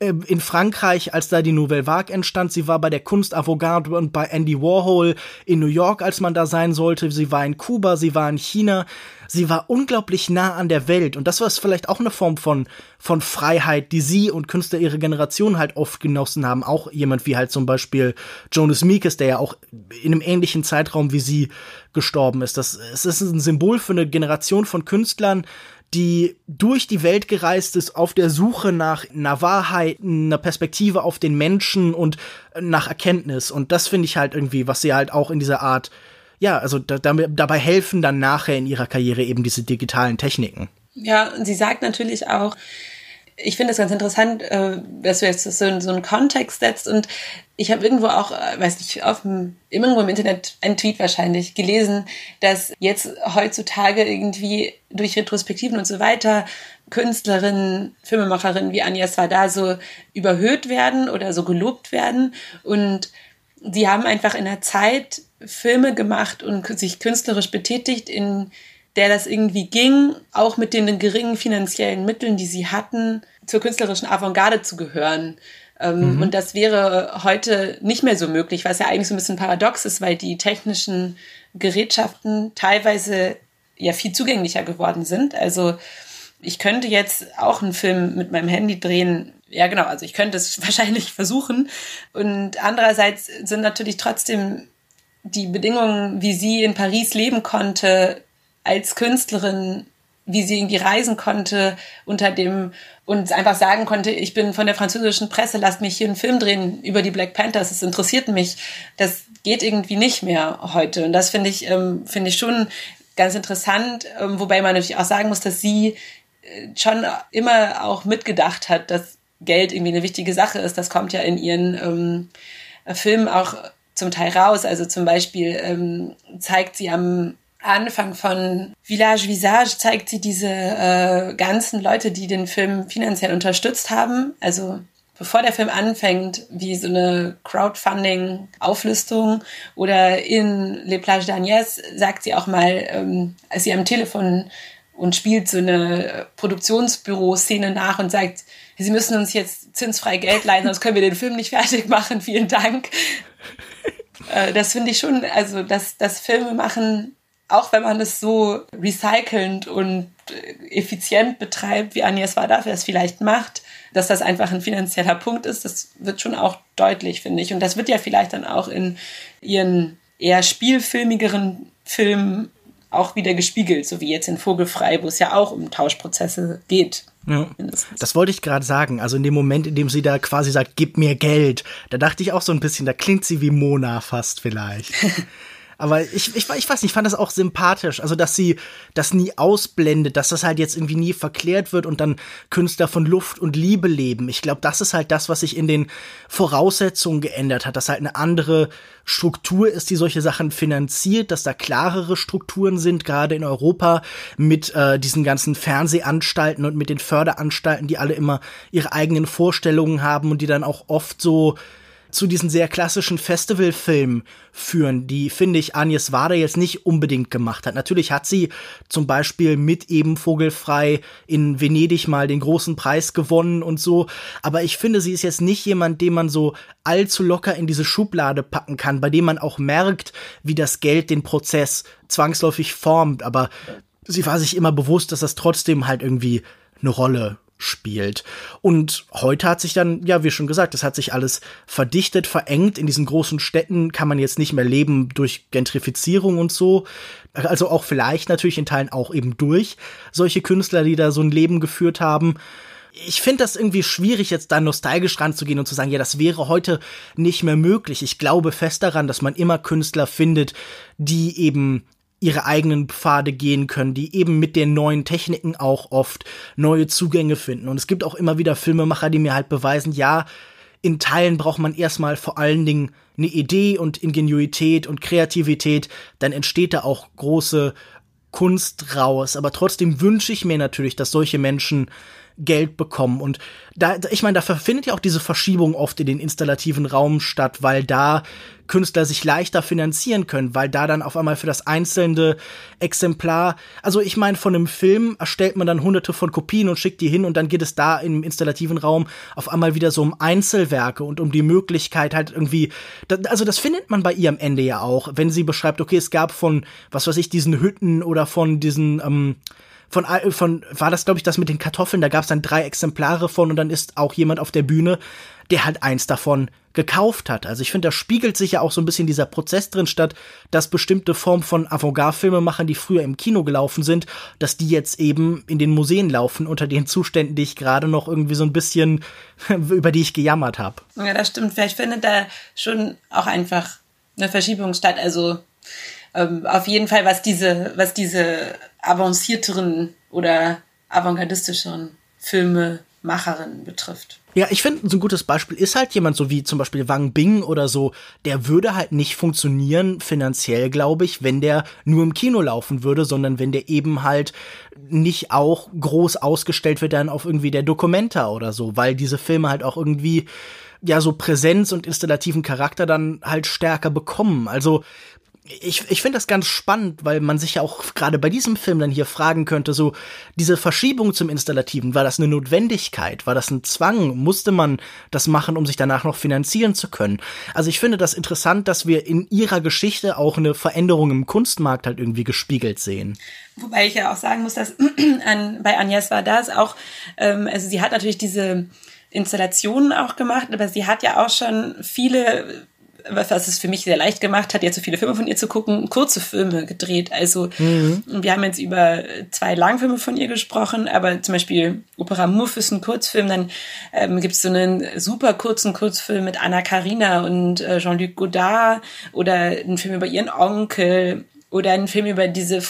in Frankreich, als da die Nouvelle Vague entstand. Sie war bei der Kunst Avantgarde und bei Andy Warhol in New York, als man da sein sollte. Sie war in Kuba, sie war in China. Sie war unglaublich nah an der Welt. Und das war vielleicht auch eine Form von, von Freiheit, die sie und Künstler ihrer Generation halt oft genossen haben. Auch jemand wie halt zum Beispiel Jonas Meekes, der ja auch in einem ähnlichen Zeitraum wie sie gestorben ist. Das, es ist ein Symbol für eine Generation von Künstlern, die durch die Welt gereist ist, auf der Suche nach einer Wahrheit, einer Perspektive auf den Menschen und nach Erkenntnis. Und das finde ich halt irgendwie, was sie halt auch in dieser Art, ja, also da, dabei helfen dann nachher in ihrer Karriere eben diese digitalen Techniken. Ja, und sie sagt natürlich auch, ich finde es ganz interessant, äh, dass du jetzt so, einen Kontext setzt und ich habe irgendwo auch, äh, weiß nicht, auf dem, irgendwo im Internet, ein Tweet wahrscheinlich, gelesen, dass jetzt heutzutage irgendwie durch Retrospektiven und so weiter Künstlerinnen, Filmemacherinnen wie Anja Svada so überhöht werden oder so gelobt werden und die haben einfach in der Zeit Filme gemacht und sich künstlerisch betätigt, in der das irgendwie ging, auch mit den geringen finanziellen Mitteln, die sie hatten, zur künstlerischen Avantgarde zu gehören. Ähm, mhm. Und das wäre heute nicht mehr so möglich, was ja eigentlich so ein bisschen paradox ist, weil die technischen Gerätschaften teilweise ja viel zugänglicher geworden sind. Also ich könnte jetzt auch einen Film mit meinem Handy drehen. Ja, genau. Also ich könnte es <laughs> wahrscheinlich versuchen. Und andererseits sind natürlich trotzdem die Bedingungen, wie sie in Paris leben konnte, als Künstlerin, wie sie irgendwie reisen konnte unter dem und einfach sagen konnte, ich bin von der französischen Presse, lasst mich hier einen Film drehen über die Black Panthers, es interessiert mich. Das geht irgendwie nicht mehr heute. Und das finde ich, ähm, finde ich schon ganz interessant, ähm, wobei man natürlich auch sagen muss, dass sie äh, schon immer auch mitgedacht hat, dass Geld irgendwie eine wichtige Sache ist. Das kommt ja in ihren ähm, Filmen auch zum Teil raus. Also zum Beispiel ähm, zeigt sie am Anfang von Village Visage zeigt sie diese äh, ganzen Leute, die den Film finanziell unterstützt haben. Also bevor der Film anfängt, wie so eine Crowdfunding-Auflistung oder in Les Plages d'Agnès sagt sie auch mal, ähm, als sie am Telefon und spielt so eine Produktionsbüro-Szene nach und sagt, Sie müssen uns jetzt zinsfrei Geld leihen, sonst können wir den Film nicht fertig machen. Vielen Dank. <laughs> Äh, das finde ich schon, also dass das Filme machen auch wenn man es so recycelnd und äh, effizient betreibt, wie Agnes Wadaf es vielleicht macht, dass das einfach ein finanzieller Punkt ist, das wird schon auch deutlich, finde ich. Und das wird ja vielleicht dann auch in ihren eher spielfilmigeren Filmen auch wieder gespiegelt, so wie jetzt in Vogelfrei, wo es ja auch um Tauschprozesse geht. Ja, das wollte ich gerade sagen. Also in dem Moment, in dem sie da quasi sagt, gib mir Geld, da dachte ich auch so ein bisschen, da klingt sie wie Mona fast vielleicht. <laughs> Aber ich, ich, ich weiß nicht, ich fand das auch sympathisch. Also, dass sie das nie ausblendet, dass das halt jetzt irgendwie nie verklärt wird und dann Künstler von Luft und Liebe leben. Ich glaube, das ist halt das, was sich in den Voraussetzungen geändert hat, dass halt eine andere Struktur ist, die solche Sachen finanziert, dass da klarere Strukturen sind, gerade in Europa mit äh, diesen ganzen Fernsehanstalten und mit den Förderanstalten, die alle immer ihre eigenen Vorstellungen haben und die dann auch oft so zu diesen sehr klassischen Festivalfilmen führen, die, finde ich, Agnes Wader jetzt nicht unbedingt gemacht hat. Natürlich hat sie zum Beispiel mit eben Vogelfrei in Venedig mal den großen Preis gewonnen und so, aber ich finde, sie ist jetzt nicht jemand, den man so allzu locker in diese Schublade packen kann, bei dem man auch merkt, wie das Geld den Prozess zwangsläufig formt, aber sie war sich immer bewusst, dass das trotzdem halt irgendwie eine Rolle spielt. Und heute hat sich dann, ja, wie schon gesagt, es hat sich alles verdichtet, verengt. In diesen großen Städten kann man jetzt nicht mehr leben durch Gentrifizierung und so. Also auch vielleicht natürlich in Teilen auch eben durch solche Künstler, die da so ein Leben geführt haben. Ich finde das irgendwie schwierig, jetzt da nostalgisch ranzugehen und zu sagen, ja, das wäre heute nicht mehr möglich. Ich glaube fest daran, dass man immer Künstler findet, die eben ihre eigenen Pfade gehen können, die eben mit den neuen Techniken auch oft neue Zugänge finden. Und es gibt auch immer wieder Filmemacher, die mir halt beweisen, ja, in Teilen braucht man erstmal vor allen Dingen eine Idee und Ingenuität und Kreativität, dann entsteht da auch große Kunst raus. Aber trotzdem wünsche ich mir natürlich, dass solche Menschen Geld bekommen. Und da, ich meine, da findet ja auch diese Verschiebung oft in den installativen Raum statt, weil da Künstler sich leichter finanzieren können, weil da dann auf einmal für das einzelne Exemplar, also ich meine, von einem Film erstellt man dann hunderte von Kopien und schickt die hin und dann geht es da im installativen Raum auf einmal wieder so um Einzelwerke und um die Möglichkeit halt irgendwie, also das findet man bei ihr am Ende ja auch, wenn sie beschreibt, okay, es gab von, was weiß ich, diesen Hütten oder von diesen, ähm, von, von war das, glaube ich, das mit den Kartoffeln, da gab es dann drei Exemplare von und dann ist auch jemand auf der Bühne, der halt eins davon gekauft hat. Also ich finde, da spiegelt sich ja auch so ein bisschen dieser Prozess drin statt, dass bestimmte Formen von Avantgarde-Filmemachern, die früher im Kino gelaufen sind, dass die jetzt eben in den Museen laufen unter den Zuständen, die ich gerade noch irgendwie so ein bisschen, <laughs> über die ich gejammert habe. Ja, das stimmt. Vielleicht findet da schon auch einfach eine Verschiebung statt. Also ähm, auf jeden Fall, was diese, was diese avancierteren oder avantgardistischeren Filmemacherinnen betrifft. Ja, ich finde, so ein gutes Beispiel ist halt jemand so wie zum Beispiel Wang Bing oder so, der würde halt nicht funktionieren finanziell, glaube ich, wenn der nur im Kino laufen würde, sondern wenn der eben halt nicht auch groß ausgestellt wird dann auf irgendwie der Dokumenta oder so, weil diese Filme halt auch irgendwie ja so Präsenz und installativen Charakter dann halt stärker bekommen. Also ich, ich finde das ganz spannend, weil man sich ja auch gerade bei diesem Film dann hier fragen könnte, so diese Verschiebung zum Installativen, war das eine Notwendigkeit, war das ein Zwang, musste man das machen, um sich danach noch finanzieren zu können? Also ich finde das interessant, dass wir in ihrer Geschichte auch eine Veränderung im Kunstmarkt halt irgendwie gespiegelt sehen. Wobei ich ja auch sagen muss, dass <clears throat> an, bei Agnes war das auch, ähm, also sie hat natürlich diese Installationen auch gemacht, aber sie hat ja auch schon viele was es für mich sehr leicht gemacht hat, jetzt so viele Filme von ihr zu gucken, kurze Filme gedreht. Also mhm. wir haben jetzt über zwei Langfilme von ihr gesprochen, aber zum Beispiel Opera Muff ist ein Kurzfilm, dann ähm, gibt es so einen super kurzen Kurzfilm mit Anna Karina und äh, Jean-Luc Godard oder einen Film über ihren Onkel oder einen Film über diese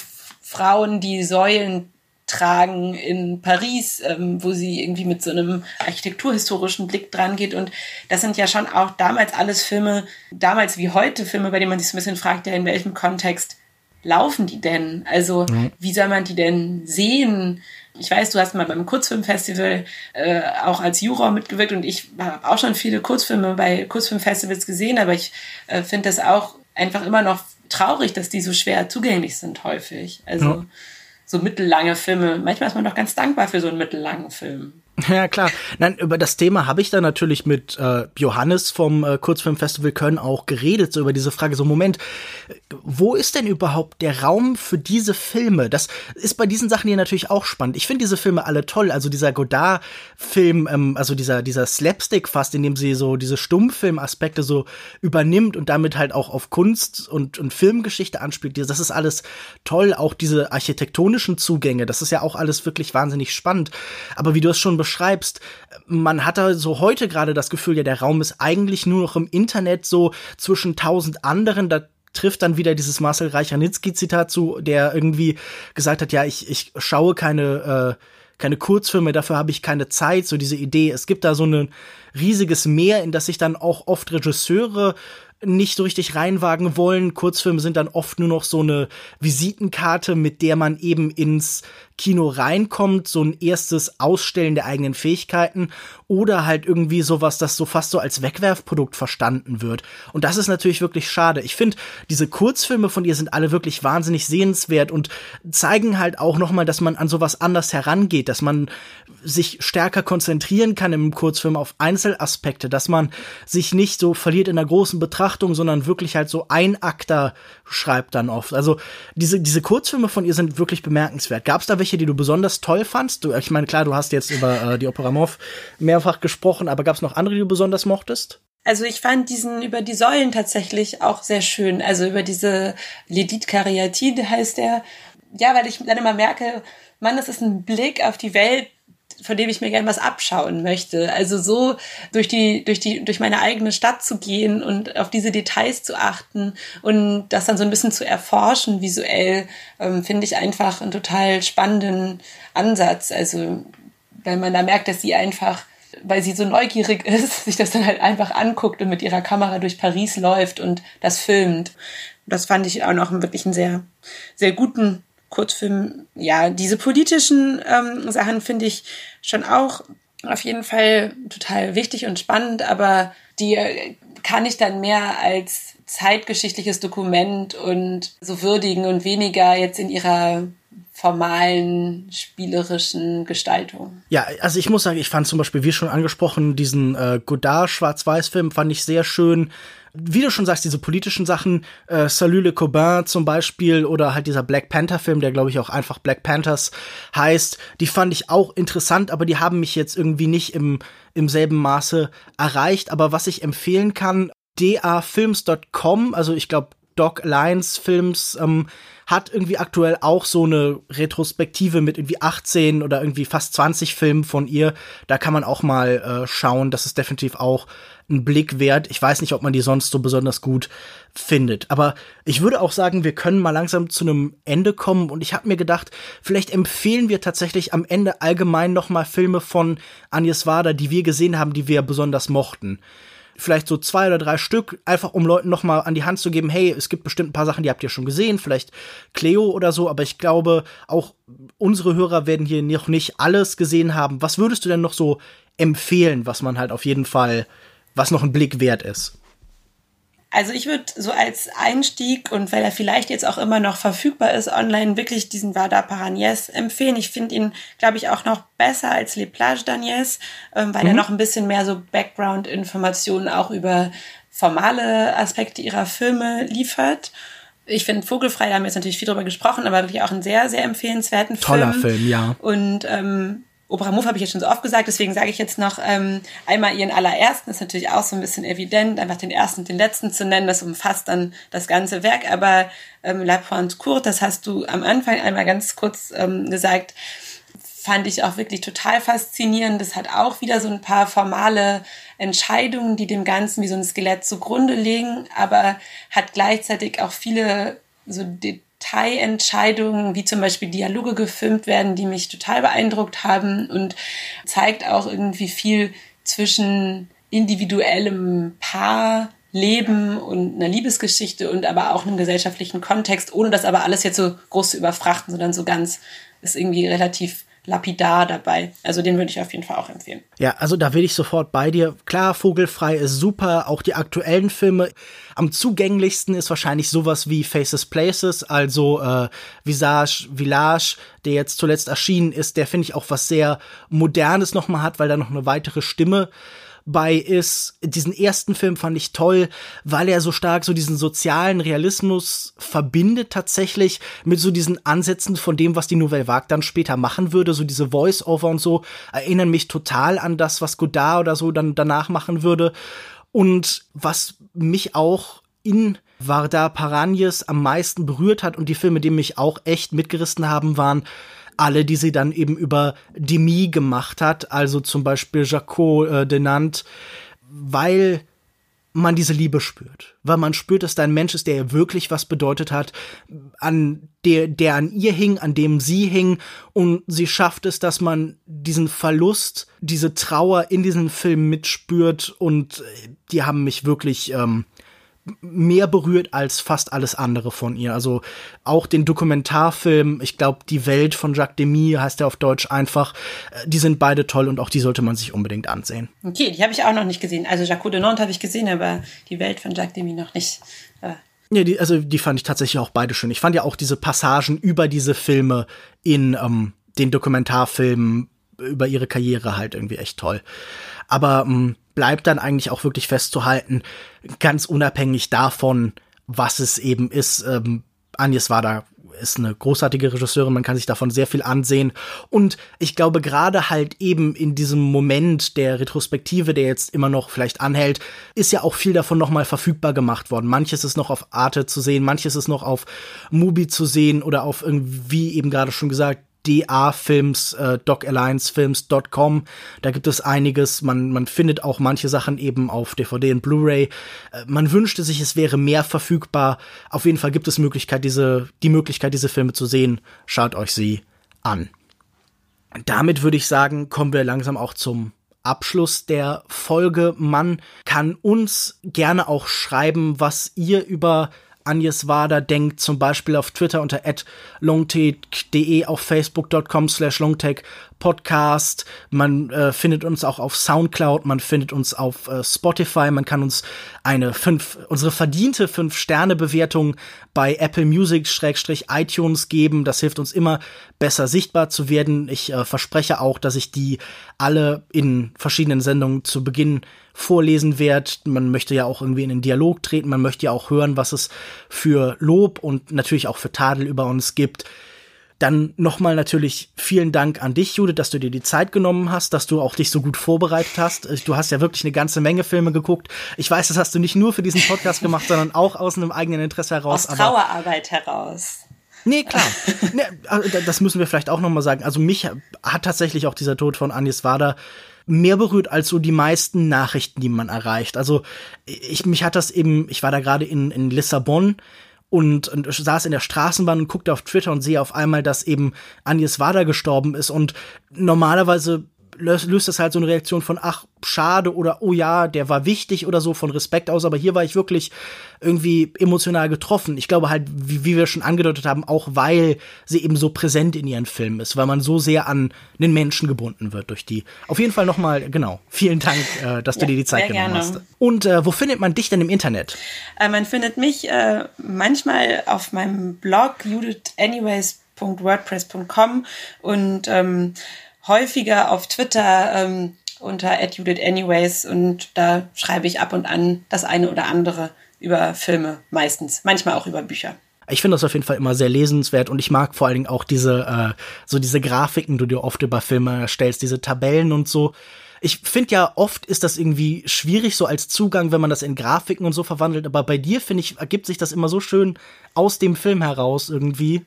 Frauen, die Säulen tragen in Paris, ähm, wo sie irgendwie mit so einem architekturhistorischen Blick dran geht. Und das sind ja schon auch damals alles Filme, damals wie heute Filme, bei denen man sich so ein bisschen fragt, ja, in welchem Kontext laufen die denn? Also mhm. wie soll man die denn sehen? Ich weiß, du hast mal beim Kurzfilmfestival äh, auch als Juror mitgewirkt und ich habe auch schon viele Kurzfilme bei Kurzfilmfestivals gesehen, aber ich äh, finde das auch einfach immer noch traurig, dass die so schwer zugänglich sind häufig. Also ja so mittellange Filme. Manchmal ist man doch ganz dankbar für so einen mittellangen Film. <laughs> Ja, klar. Nein, über das Thema habe ich dann natürlich mit äh, Johannes vom äh, Kurzfilmfestival Köln auch geredet, so über diese Frage, so Moment, wo ist denn überhaupt der Raum für diese Filme? Das ist bei diesen Sachen hier natürlich auch spannend. Ich finde diese Filme alle toll. Also dieser Godard-Film, ähm, also dieser, dieser Slapstick fast, in dem sie so diese Stummfilm-Aspekte so übernimmt und damit halt auch auf Kunst und, und Filmgeschichte anspielt. Das ist alles toll. Auch diese architektonischen Zugänge, das ist ja auch alles wirklich wahnsinnig spannend. Aber wie du es schon beschreibst, man hat da so heute gerade das Gefühl, ja, der Raum ist eigentlich nur noch im Internet so zwischen tausend anderen, da trifft dann wieder dieses Marcel Reich-Ranitzky-Zitat zu, der irgendwie gesagt hat, ja, ich, ich schaue keine, äh, keine Kurzfilme, dafür habe ich keine Zeit, so diese Idee. Es gibt da so ein riesiges Meer, in das sich dann auch oft Regisseure nicht so richtig reinwagen wollen. Kurzfilme sind dann oft nur noch so eine Visitenkarte, mit der man eben ins Kino reinkommt, so ein erstes Ausstellen der eigenen Fähigkeiten oder halt irgendwie sowas, das so fast so als Wegwerfprodukt verstanden wird. Und das ist natürlich wirklich schade. Ich finde, diese Kurzfilme von ihr sind alle wirklich wahnsinnig sehenswert und zeigen halt auch nochmal, dass man an sowas anders herangeht, dass man sich stärker konzentrieren kann im Kurzfilm auf Einzelaspekte, dass man sich nicht so verliert in der großen Betrachtung, sondern wirklich halt so ein Akter schreibt dann oft. Also diese, diese Kurzfilme von ihr sind wirklich bemerkenswert. Gab es da welche, die du besonders toll fandst? Du, ich meine, klar, du hast jetzt über äh, die Opera Morph mehrfach gesprochen, aber gab es noch andere, die du besonders mochtest? Also ich fand diesen über die Säulen tatsächlich auch sehr schön. Also über diese Ledit Kariatide heißt er. Ja, weil ich dann immer merke, Mann, das ist ein Blick auf die Welt, von dem ich mir gerne was abschauen möchte. Also so durch die, durch die, durch meine eigene Stadt zu gehen und auf diese Details zu achten und das dann so ein bisschen zu erforschen visuell, ähm, finde ich einfach einen total spannenden Ansatz. Also, weil man da merkt, dass sie einfach weil sie so neugierig <laughs> ist, sich das dann halt einfach anguckt und mit ihrer Kamera durch Paris läuft und das filmt. Das fand ich auch noch wirklich einen sehr, sehr guten Kurzfilm, ja, diese politischen ähm, Sachen finde ich schon auch auf jeden Fall total wichtig und spannend, aber die kann ich dann mehr als zeitgeschichtliches Dokument und so würdigen und weniger jetzt in ihrer formalen, spielerischen Gestaltung. Ja, also ich muss sagen, ich fand zum Beispiel, wie schon angesprochen, diesen äh, Godard-Schwarz-Weiß-Film fand ich sehr schön wie du schon sagst, diese politischen Sachen, äh, Salut le Cobain zum Beispiel oder halt dieser Black Panther-Film, der glaube ich auch einfach Black Panthers heißt, die fand ich auch interessant, aber die haben mich jetzt irgendwie nicht im, im selben Maße erreicht. Aber was ich empfehlen kann, dafilms.com, also ich glaube Doc Alliance Films, ähm, hat irgendwie aktuell auch so eine Retrospektive mit irgendwie 18 oder irgendwie fast 20 Filmen von ihr. Da kann man auch mal äh, schauen. Das ist definitiv auch ein Blick wert. Ich weiß nicht, ob man die sonst so besonders gut findet. Aber ich würde auch sagen, wir können mal langsam zu einem Ende kommen. Und ich habe mir gedacht, vielleicht empfehlen wir tatsächlich am Ende allgemein noch mal Filme von Agnes Wader, die wir gesehen haben, die wir besonders mochten vielleicht so zwei oder drei Stück, einfach um Leuten noch mal an die Hand zu geben, hey, es gibt bestimmt ein paar Sachen, die habt ihr schon gesehen, vielleicht Cleo oder so, aber ich glaube, auch unsere Hörer werden hier noch nicht alles gesehen haben. Was würdest du denn noch so empfehlen, was man halt auf jeden Fall, was noch ein Blick wert ist? Also ich würde so als Einstieg und weil er vielleicht jetzt auch immer noch verfügbar ist online, wirklich diesen Vada Paragnes empfehlen. Ich finde ihn, glaube ich, auch noch besser als Les Plages d'Agnès, ähm, weil mhm. er noch ein bisschen mehr so Background-Informationen auch über formale Aspekte ihrer Filme liefert. Ich finde Vogelfrei, da haben wir jetzt natürlich viel drüber gesprochen, aber wirklich auch einen sehr, sehr empfehlenswerten Toller Film. Toller Film, ja. Und ähm, Opera Move habe ich jetzt schon so oft gesagt, deswegen sage ich jetzt noch ähm, einmal ihren allerersten, ist natürlich auch so ein bisschen evident, einfach den ersten und den letzten zu nennen, das umfasst dann das ganze Werk, aber ähm, La Pointe Courte, das hast du am Anfang einmal ganz kurz ähm, gesagt, fand ich auch wirklich total faszinierend. Das hat auch wieder so ein paar formale Entscheidungen, die dem Ganzen wie so ein Skelett zugrunde legen, aber hat gleichzeitig auch viele so Detailentscheidungen, wie zum Beispiel Dialoge gefilmt werden, die mich total beeindruckt haben und zeigt auch irgendwie viel zwischen individuellem Paar, Leben und einer Liebesgeschichte und aber auch einem gesellschaftlichen Kontext, ohne das aber alles jetzt so groß zu überfrachten, sondern so ganz ist irgendwie relativ lapidar dabei. Also den würde ich auf jeden Fall auch empfehlen. Ja, also da will ich sofort bei dir. Klar, Vogelfrei ist super, auch die aktuellen Filme. Am zugänglichsten ist wahrscheinlich sowas wie Faces Places, also äh, Visage Village, der jetzt zuletzt erschienen ist, der finde ich auch was sehr Modernes nochmal hat, weil da noch eine weitere Stimme bei ist. Diesen ersten Film fand ich toll, weil er so stark so diesen sozialen Realismus verbindet tatsächlich mit so diesen Ansätzen von dem, was die Nouvelle Vague dann später machen würde. So diese Voice-Over und so erinnern mich total an das, was Godard oder so dann danach machen würde. Und was mich auch in Varda Paragnes am meisten berührt hat und die Filme, die mich auch echt mitgerissen haben, waren alle, die sie dann eben über Demi gemacht hat, also zum Beispiel Jaco äh, Denant, weil man diese Liebe spürt. Weil man spürt, dass da ein Mensch ist, der ihr wirklich was bedeutet hat, an der, der an ihr hing, an dem sie hing. Und sie schafft es, dass man diesen Verlust, diese Trauer in diesem Film mitspürt. Und die haben mich wirklich, ähm, mehr berührt als fast alles andere von ihr. Also auch den Dokumentarfilm, ich glaube, Die Welt von Jacques Demy heißt er auf Deutsch einfach, äh, die sind beide toll und auch die sollte man sich unbedingt ansehen. Okay, die habe ich auch noch nicht gesehen. Also Jacques de Nantes habe ich gesehen, aber Die Welt von Jacques Demy noch nicht. Äh. Ja, die, also die fand ich tatsächlich auch beide schön. Ich fand ja auch diese Passagen über diese Filme in ähm, den Dokumentarfilmen über ihre Karriere halt irgendwie echt toll. Aber ähm, bleibt dann eigentlich auch wirklich festzuhalten, ganz unabhängig davon, was es eben ist. Ähm, Agnes Wada ist eine großartige Regisseurin, man kann sich davon sehr viel ansehen. Und ich glaube, gerade halt eben in diesem Moment der Retrospektive, der jetzt immer noch vielleicht anhält, ist ja auch viel davon nochmal verfügbar gemacht worden. Manches ist noch auf Arte zu sehen, manches ist noch auf Mubi zu sehen oder auf irgendwie eben gerade schon gesagt, DA-Films, äh, docalliancefilms.com. Da gibt es einiges. Man, man findet auch manche Sachen eben auf DVD und Blu-ray. Äh, man wünschte sich, es wäre mehr verfügbar. Auf jeden Fall gibt es Möglichkeit, diese, die Möglichkeit, diese Filme zu sehen. Schaut euch sie an. Damit würde ich sagen, kommen wir langsam auch zum Abschluss der Folge. Man kann uns gerne auch schreiben, was ihr über Agnes Wader denkt, zum Beispiel auf Twitter unter longtake.de, auf facebook.com slash longtake Podcast. Man äh, findet uns auch auf Soundcloud, man findet uns auf äh, Spotify, man kann uns eine fünf, unsere verdiente fünf Sterne Bewertung bei Apple Music Schrägstrich iTunes geben. Das hilft uns immer besser sichtbar zu werden. Ich äh, verspreche auch, dass ich die alle in verschiedenen Sendungen zu Beginn vorlesen werde. Man möchte ja auch irgendwie in den Dialog treten, man möchte ja auch hören, was es für Lob und natürlich auch für Tadel über uns gibt. Dann nochmal natürlich vielen Dank an dich, Judith, dass du dir die Zeit genommen hast, dass du auch dich so gut vorbereitet hast. Du hast ja wirklich eine ganze Menge Filme geguckt. Ich weiß, das hast du nicht nur für diesen Podcast gemacht, sondern auch aus einem eigenen Interesse heraus. Aus Trauerarbeit heraus. Nee, klar. nee, also das müssen wir vielleicht auch nochmal sagen. Also mich hat tatsächlich auch dieser Tod von Anis Wader mehr berührt als so die meisten Nachrichten, die man erreicht. Also ich mich hat das eben, ich war da gerade in, in Lissabon und, und saß in der Straßenbahn und guckte auf Twitter und sehe auf einmal, dass eben Agnes Wader gestorben ist und normalerweise löst, löst das halt so eine Reaktion von, ach, schade oder oh ja, der war wichtig oder so von Respekt aus, aber hier war ich wirklich irgendwie emotional getroffen. Ich glaube halt, wie, wie wir schon angedeutet haben, auch weil sie eben so präsent in ihren Filmen ist, weil man so sehr an den Menschen gebunden wird durch die. Auf jeden Fall nochmal, genau, vielen Dank, äh, dass du ja, dir die Zeit genommen gerne. hast. Und äh, wo findet man dich denn im Internet? Äh, man findet mich äh, manchmal auf meinem Blog judithanyways.wordpress.com und ähm, häufiger auf Twitter ähm, unter @judithanyways und da schreibe ich ab und an das eine oder andere über Filme meistens, manchmal auch über Bücher. Ich finde das auf jeden Fall immer sehr lesenswert und ich mag vor allen Dingen auch diese äh, so diese Grafiken, die du oft über Filme erstellst, diese Tabellen und so ich finde ja, oft ist das irgendwie schwierig so als Zugang, wenn man das in Grafiken und so verwandelt, aber bei dir, finde ich, ergibt sich das immer so schön aus dem Film heraus irgendwie.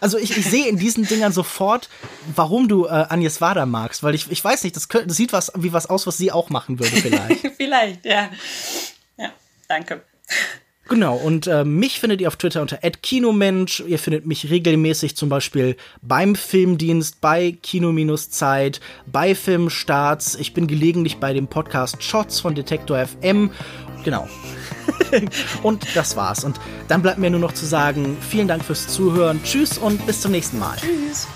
Also ich, ich sehe in diesen Dingern sofort, warum du äh, Agnes Wader magst, weil ich, ich weiß nicht, das, könnte, das sieht was wie was aus, was sie auch machen würde vielleicht. <laughs> vielleicht, ja. Ja, danke. Genau, und äh, mich findet ihr auf Twitter unter @kinomensch. Ihr findet mich regelmäßig zum Beispiel beim Filmdienst, bei Kino-Zeit, bei Filmstarts. Ich bin gelegentlich bei dem Podcast Shots von Detektor FM. Genau. <laughs> und das war's. Und dann bleibt mir nur noch zu sagen, vielen Dank fürs Zuhören. Tschüss und bis zum nächsten Mal. Tschüss.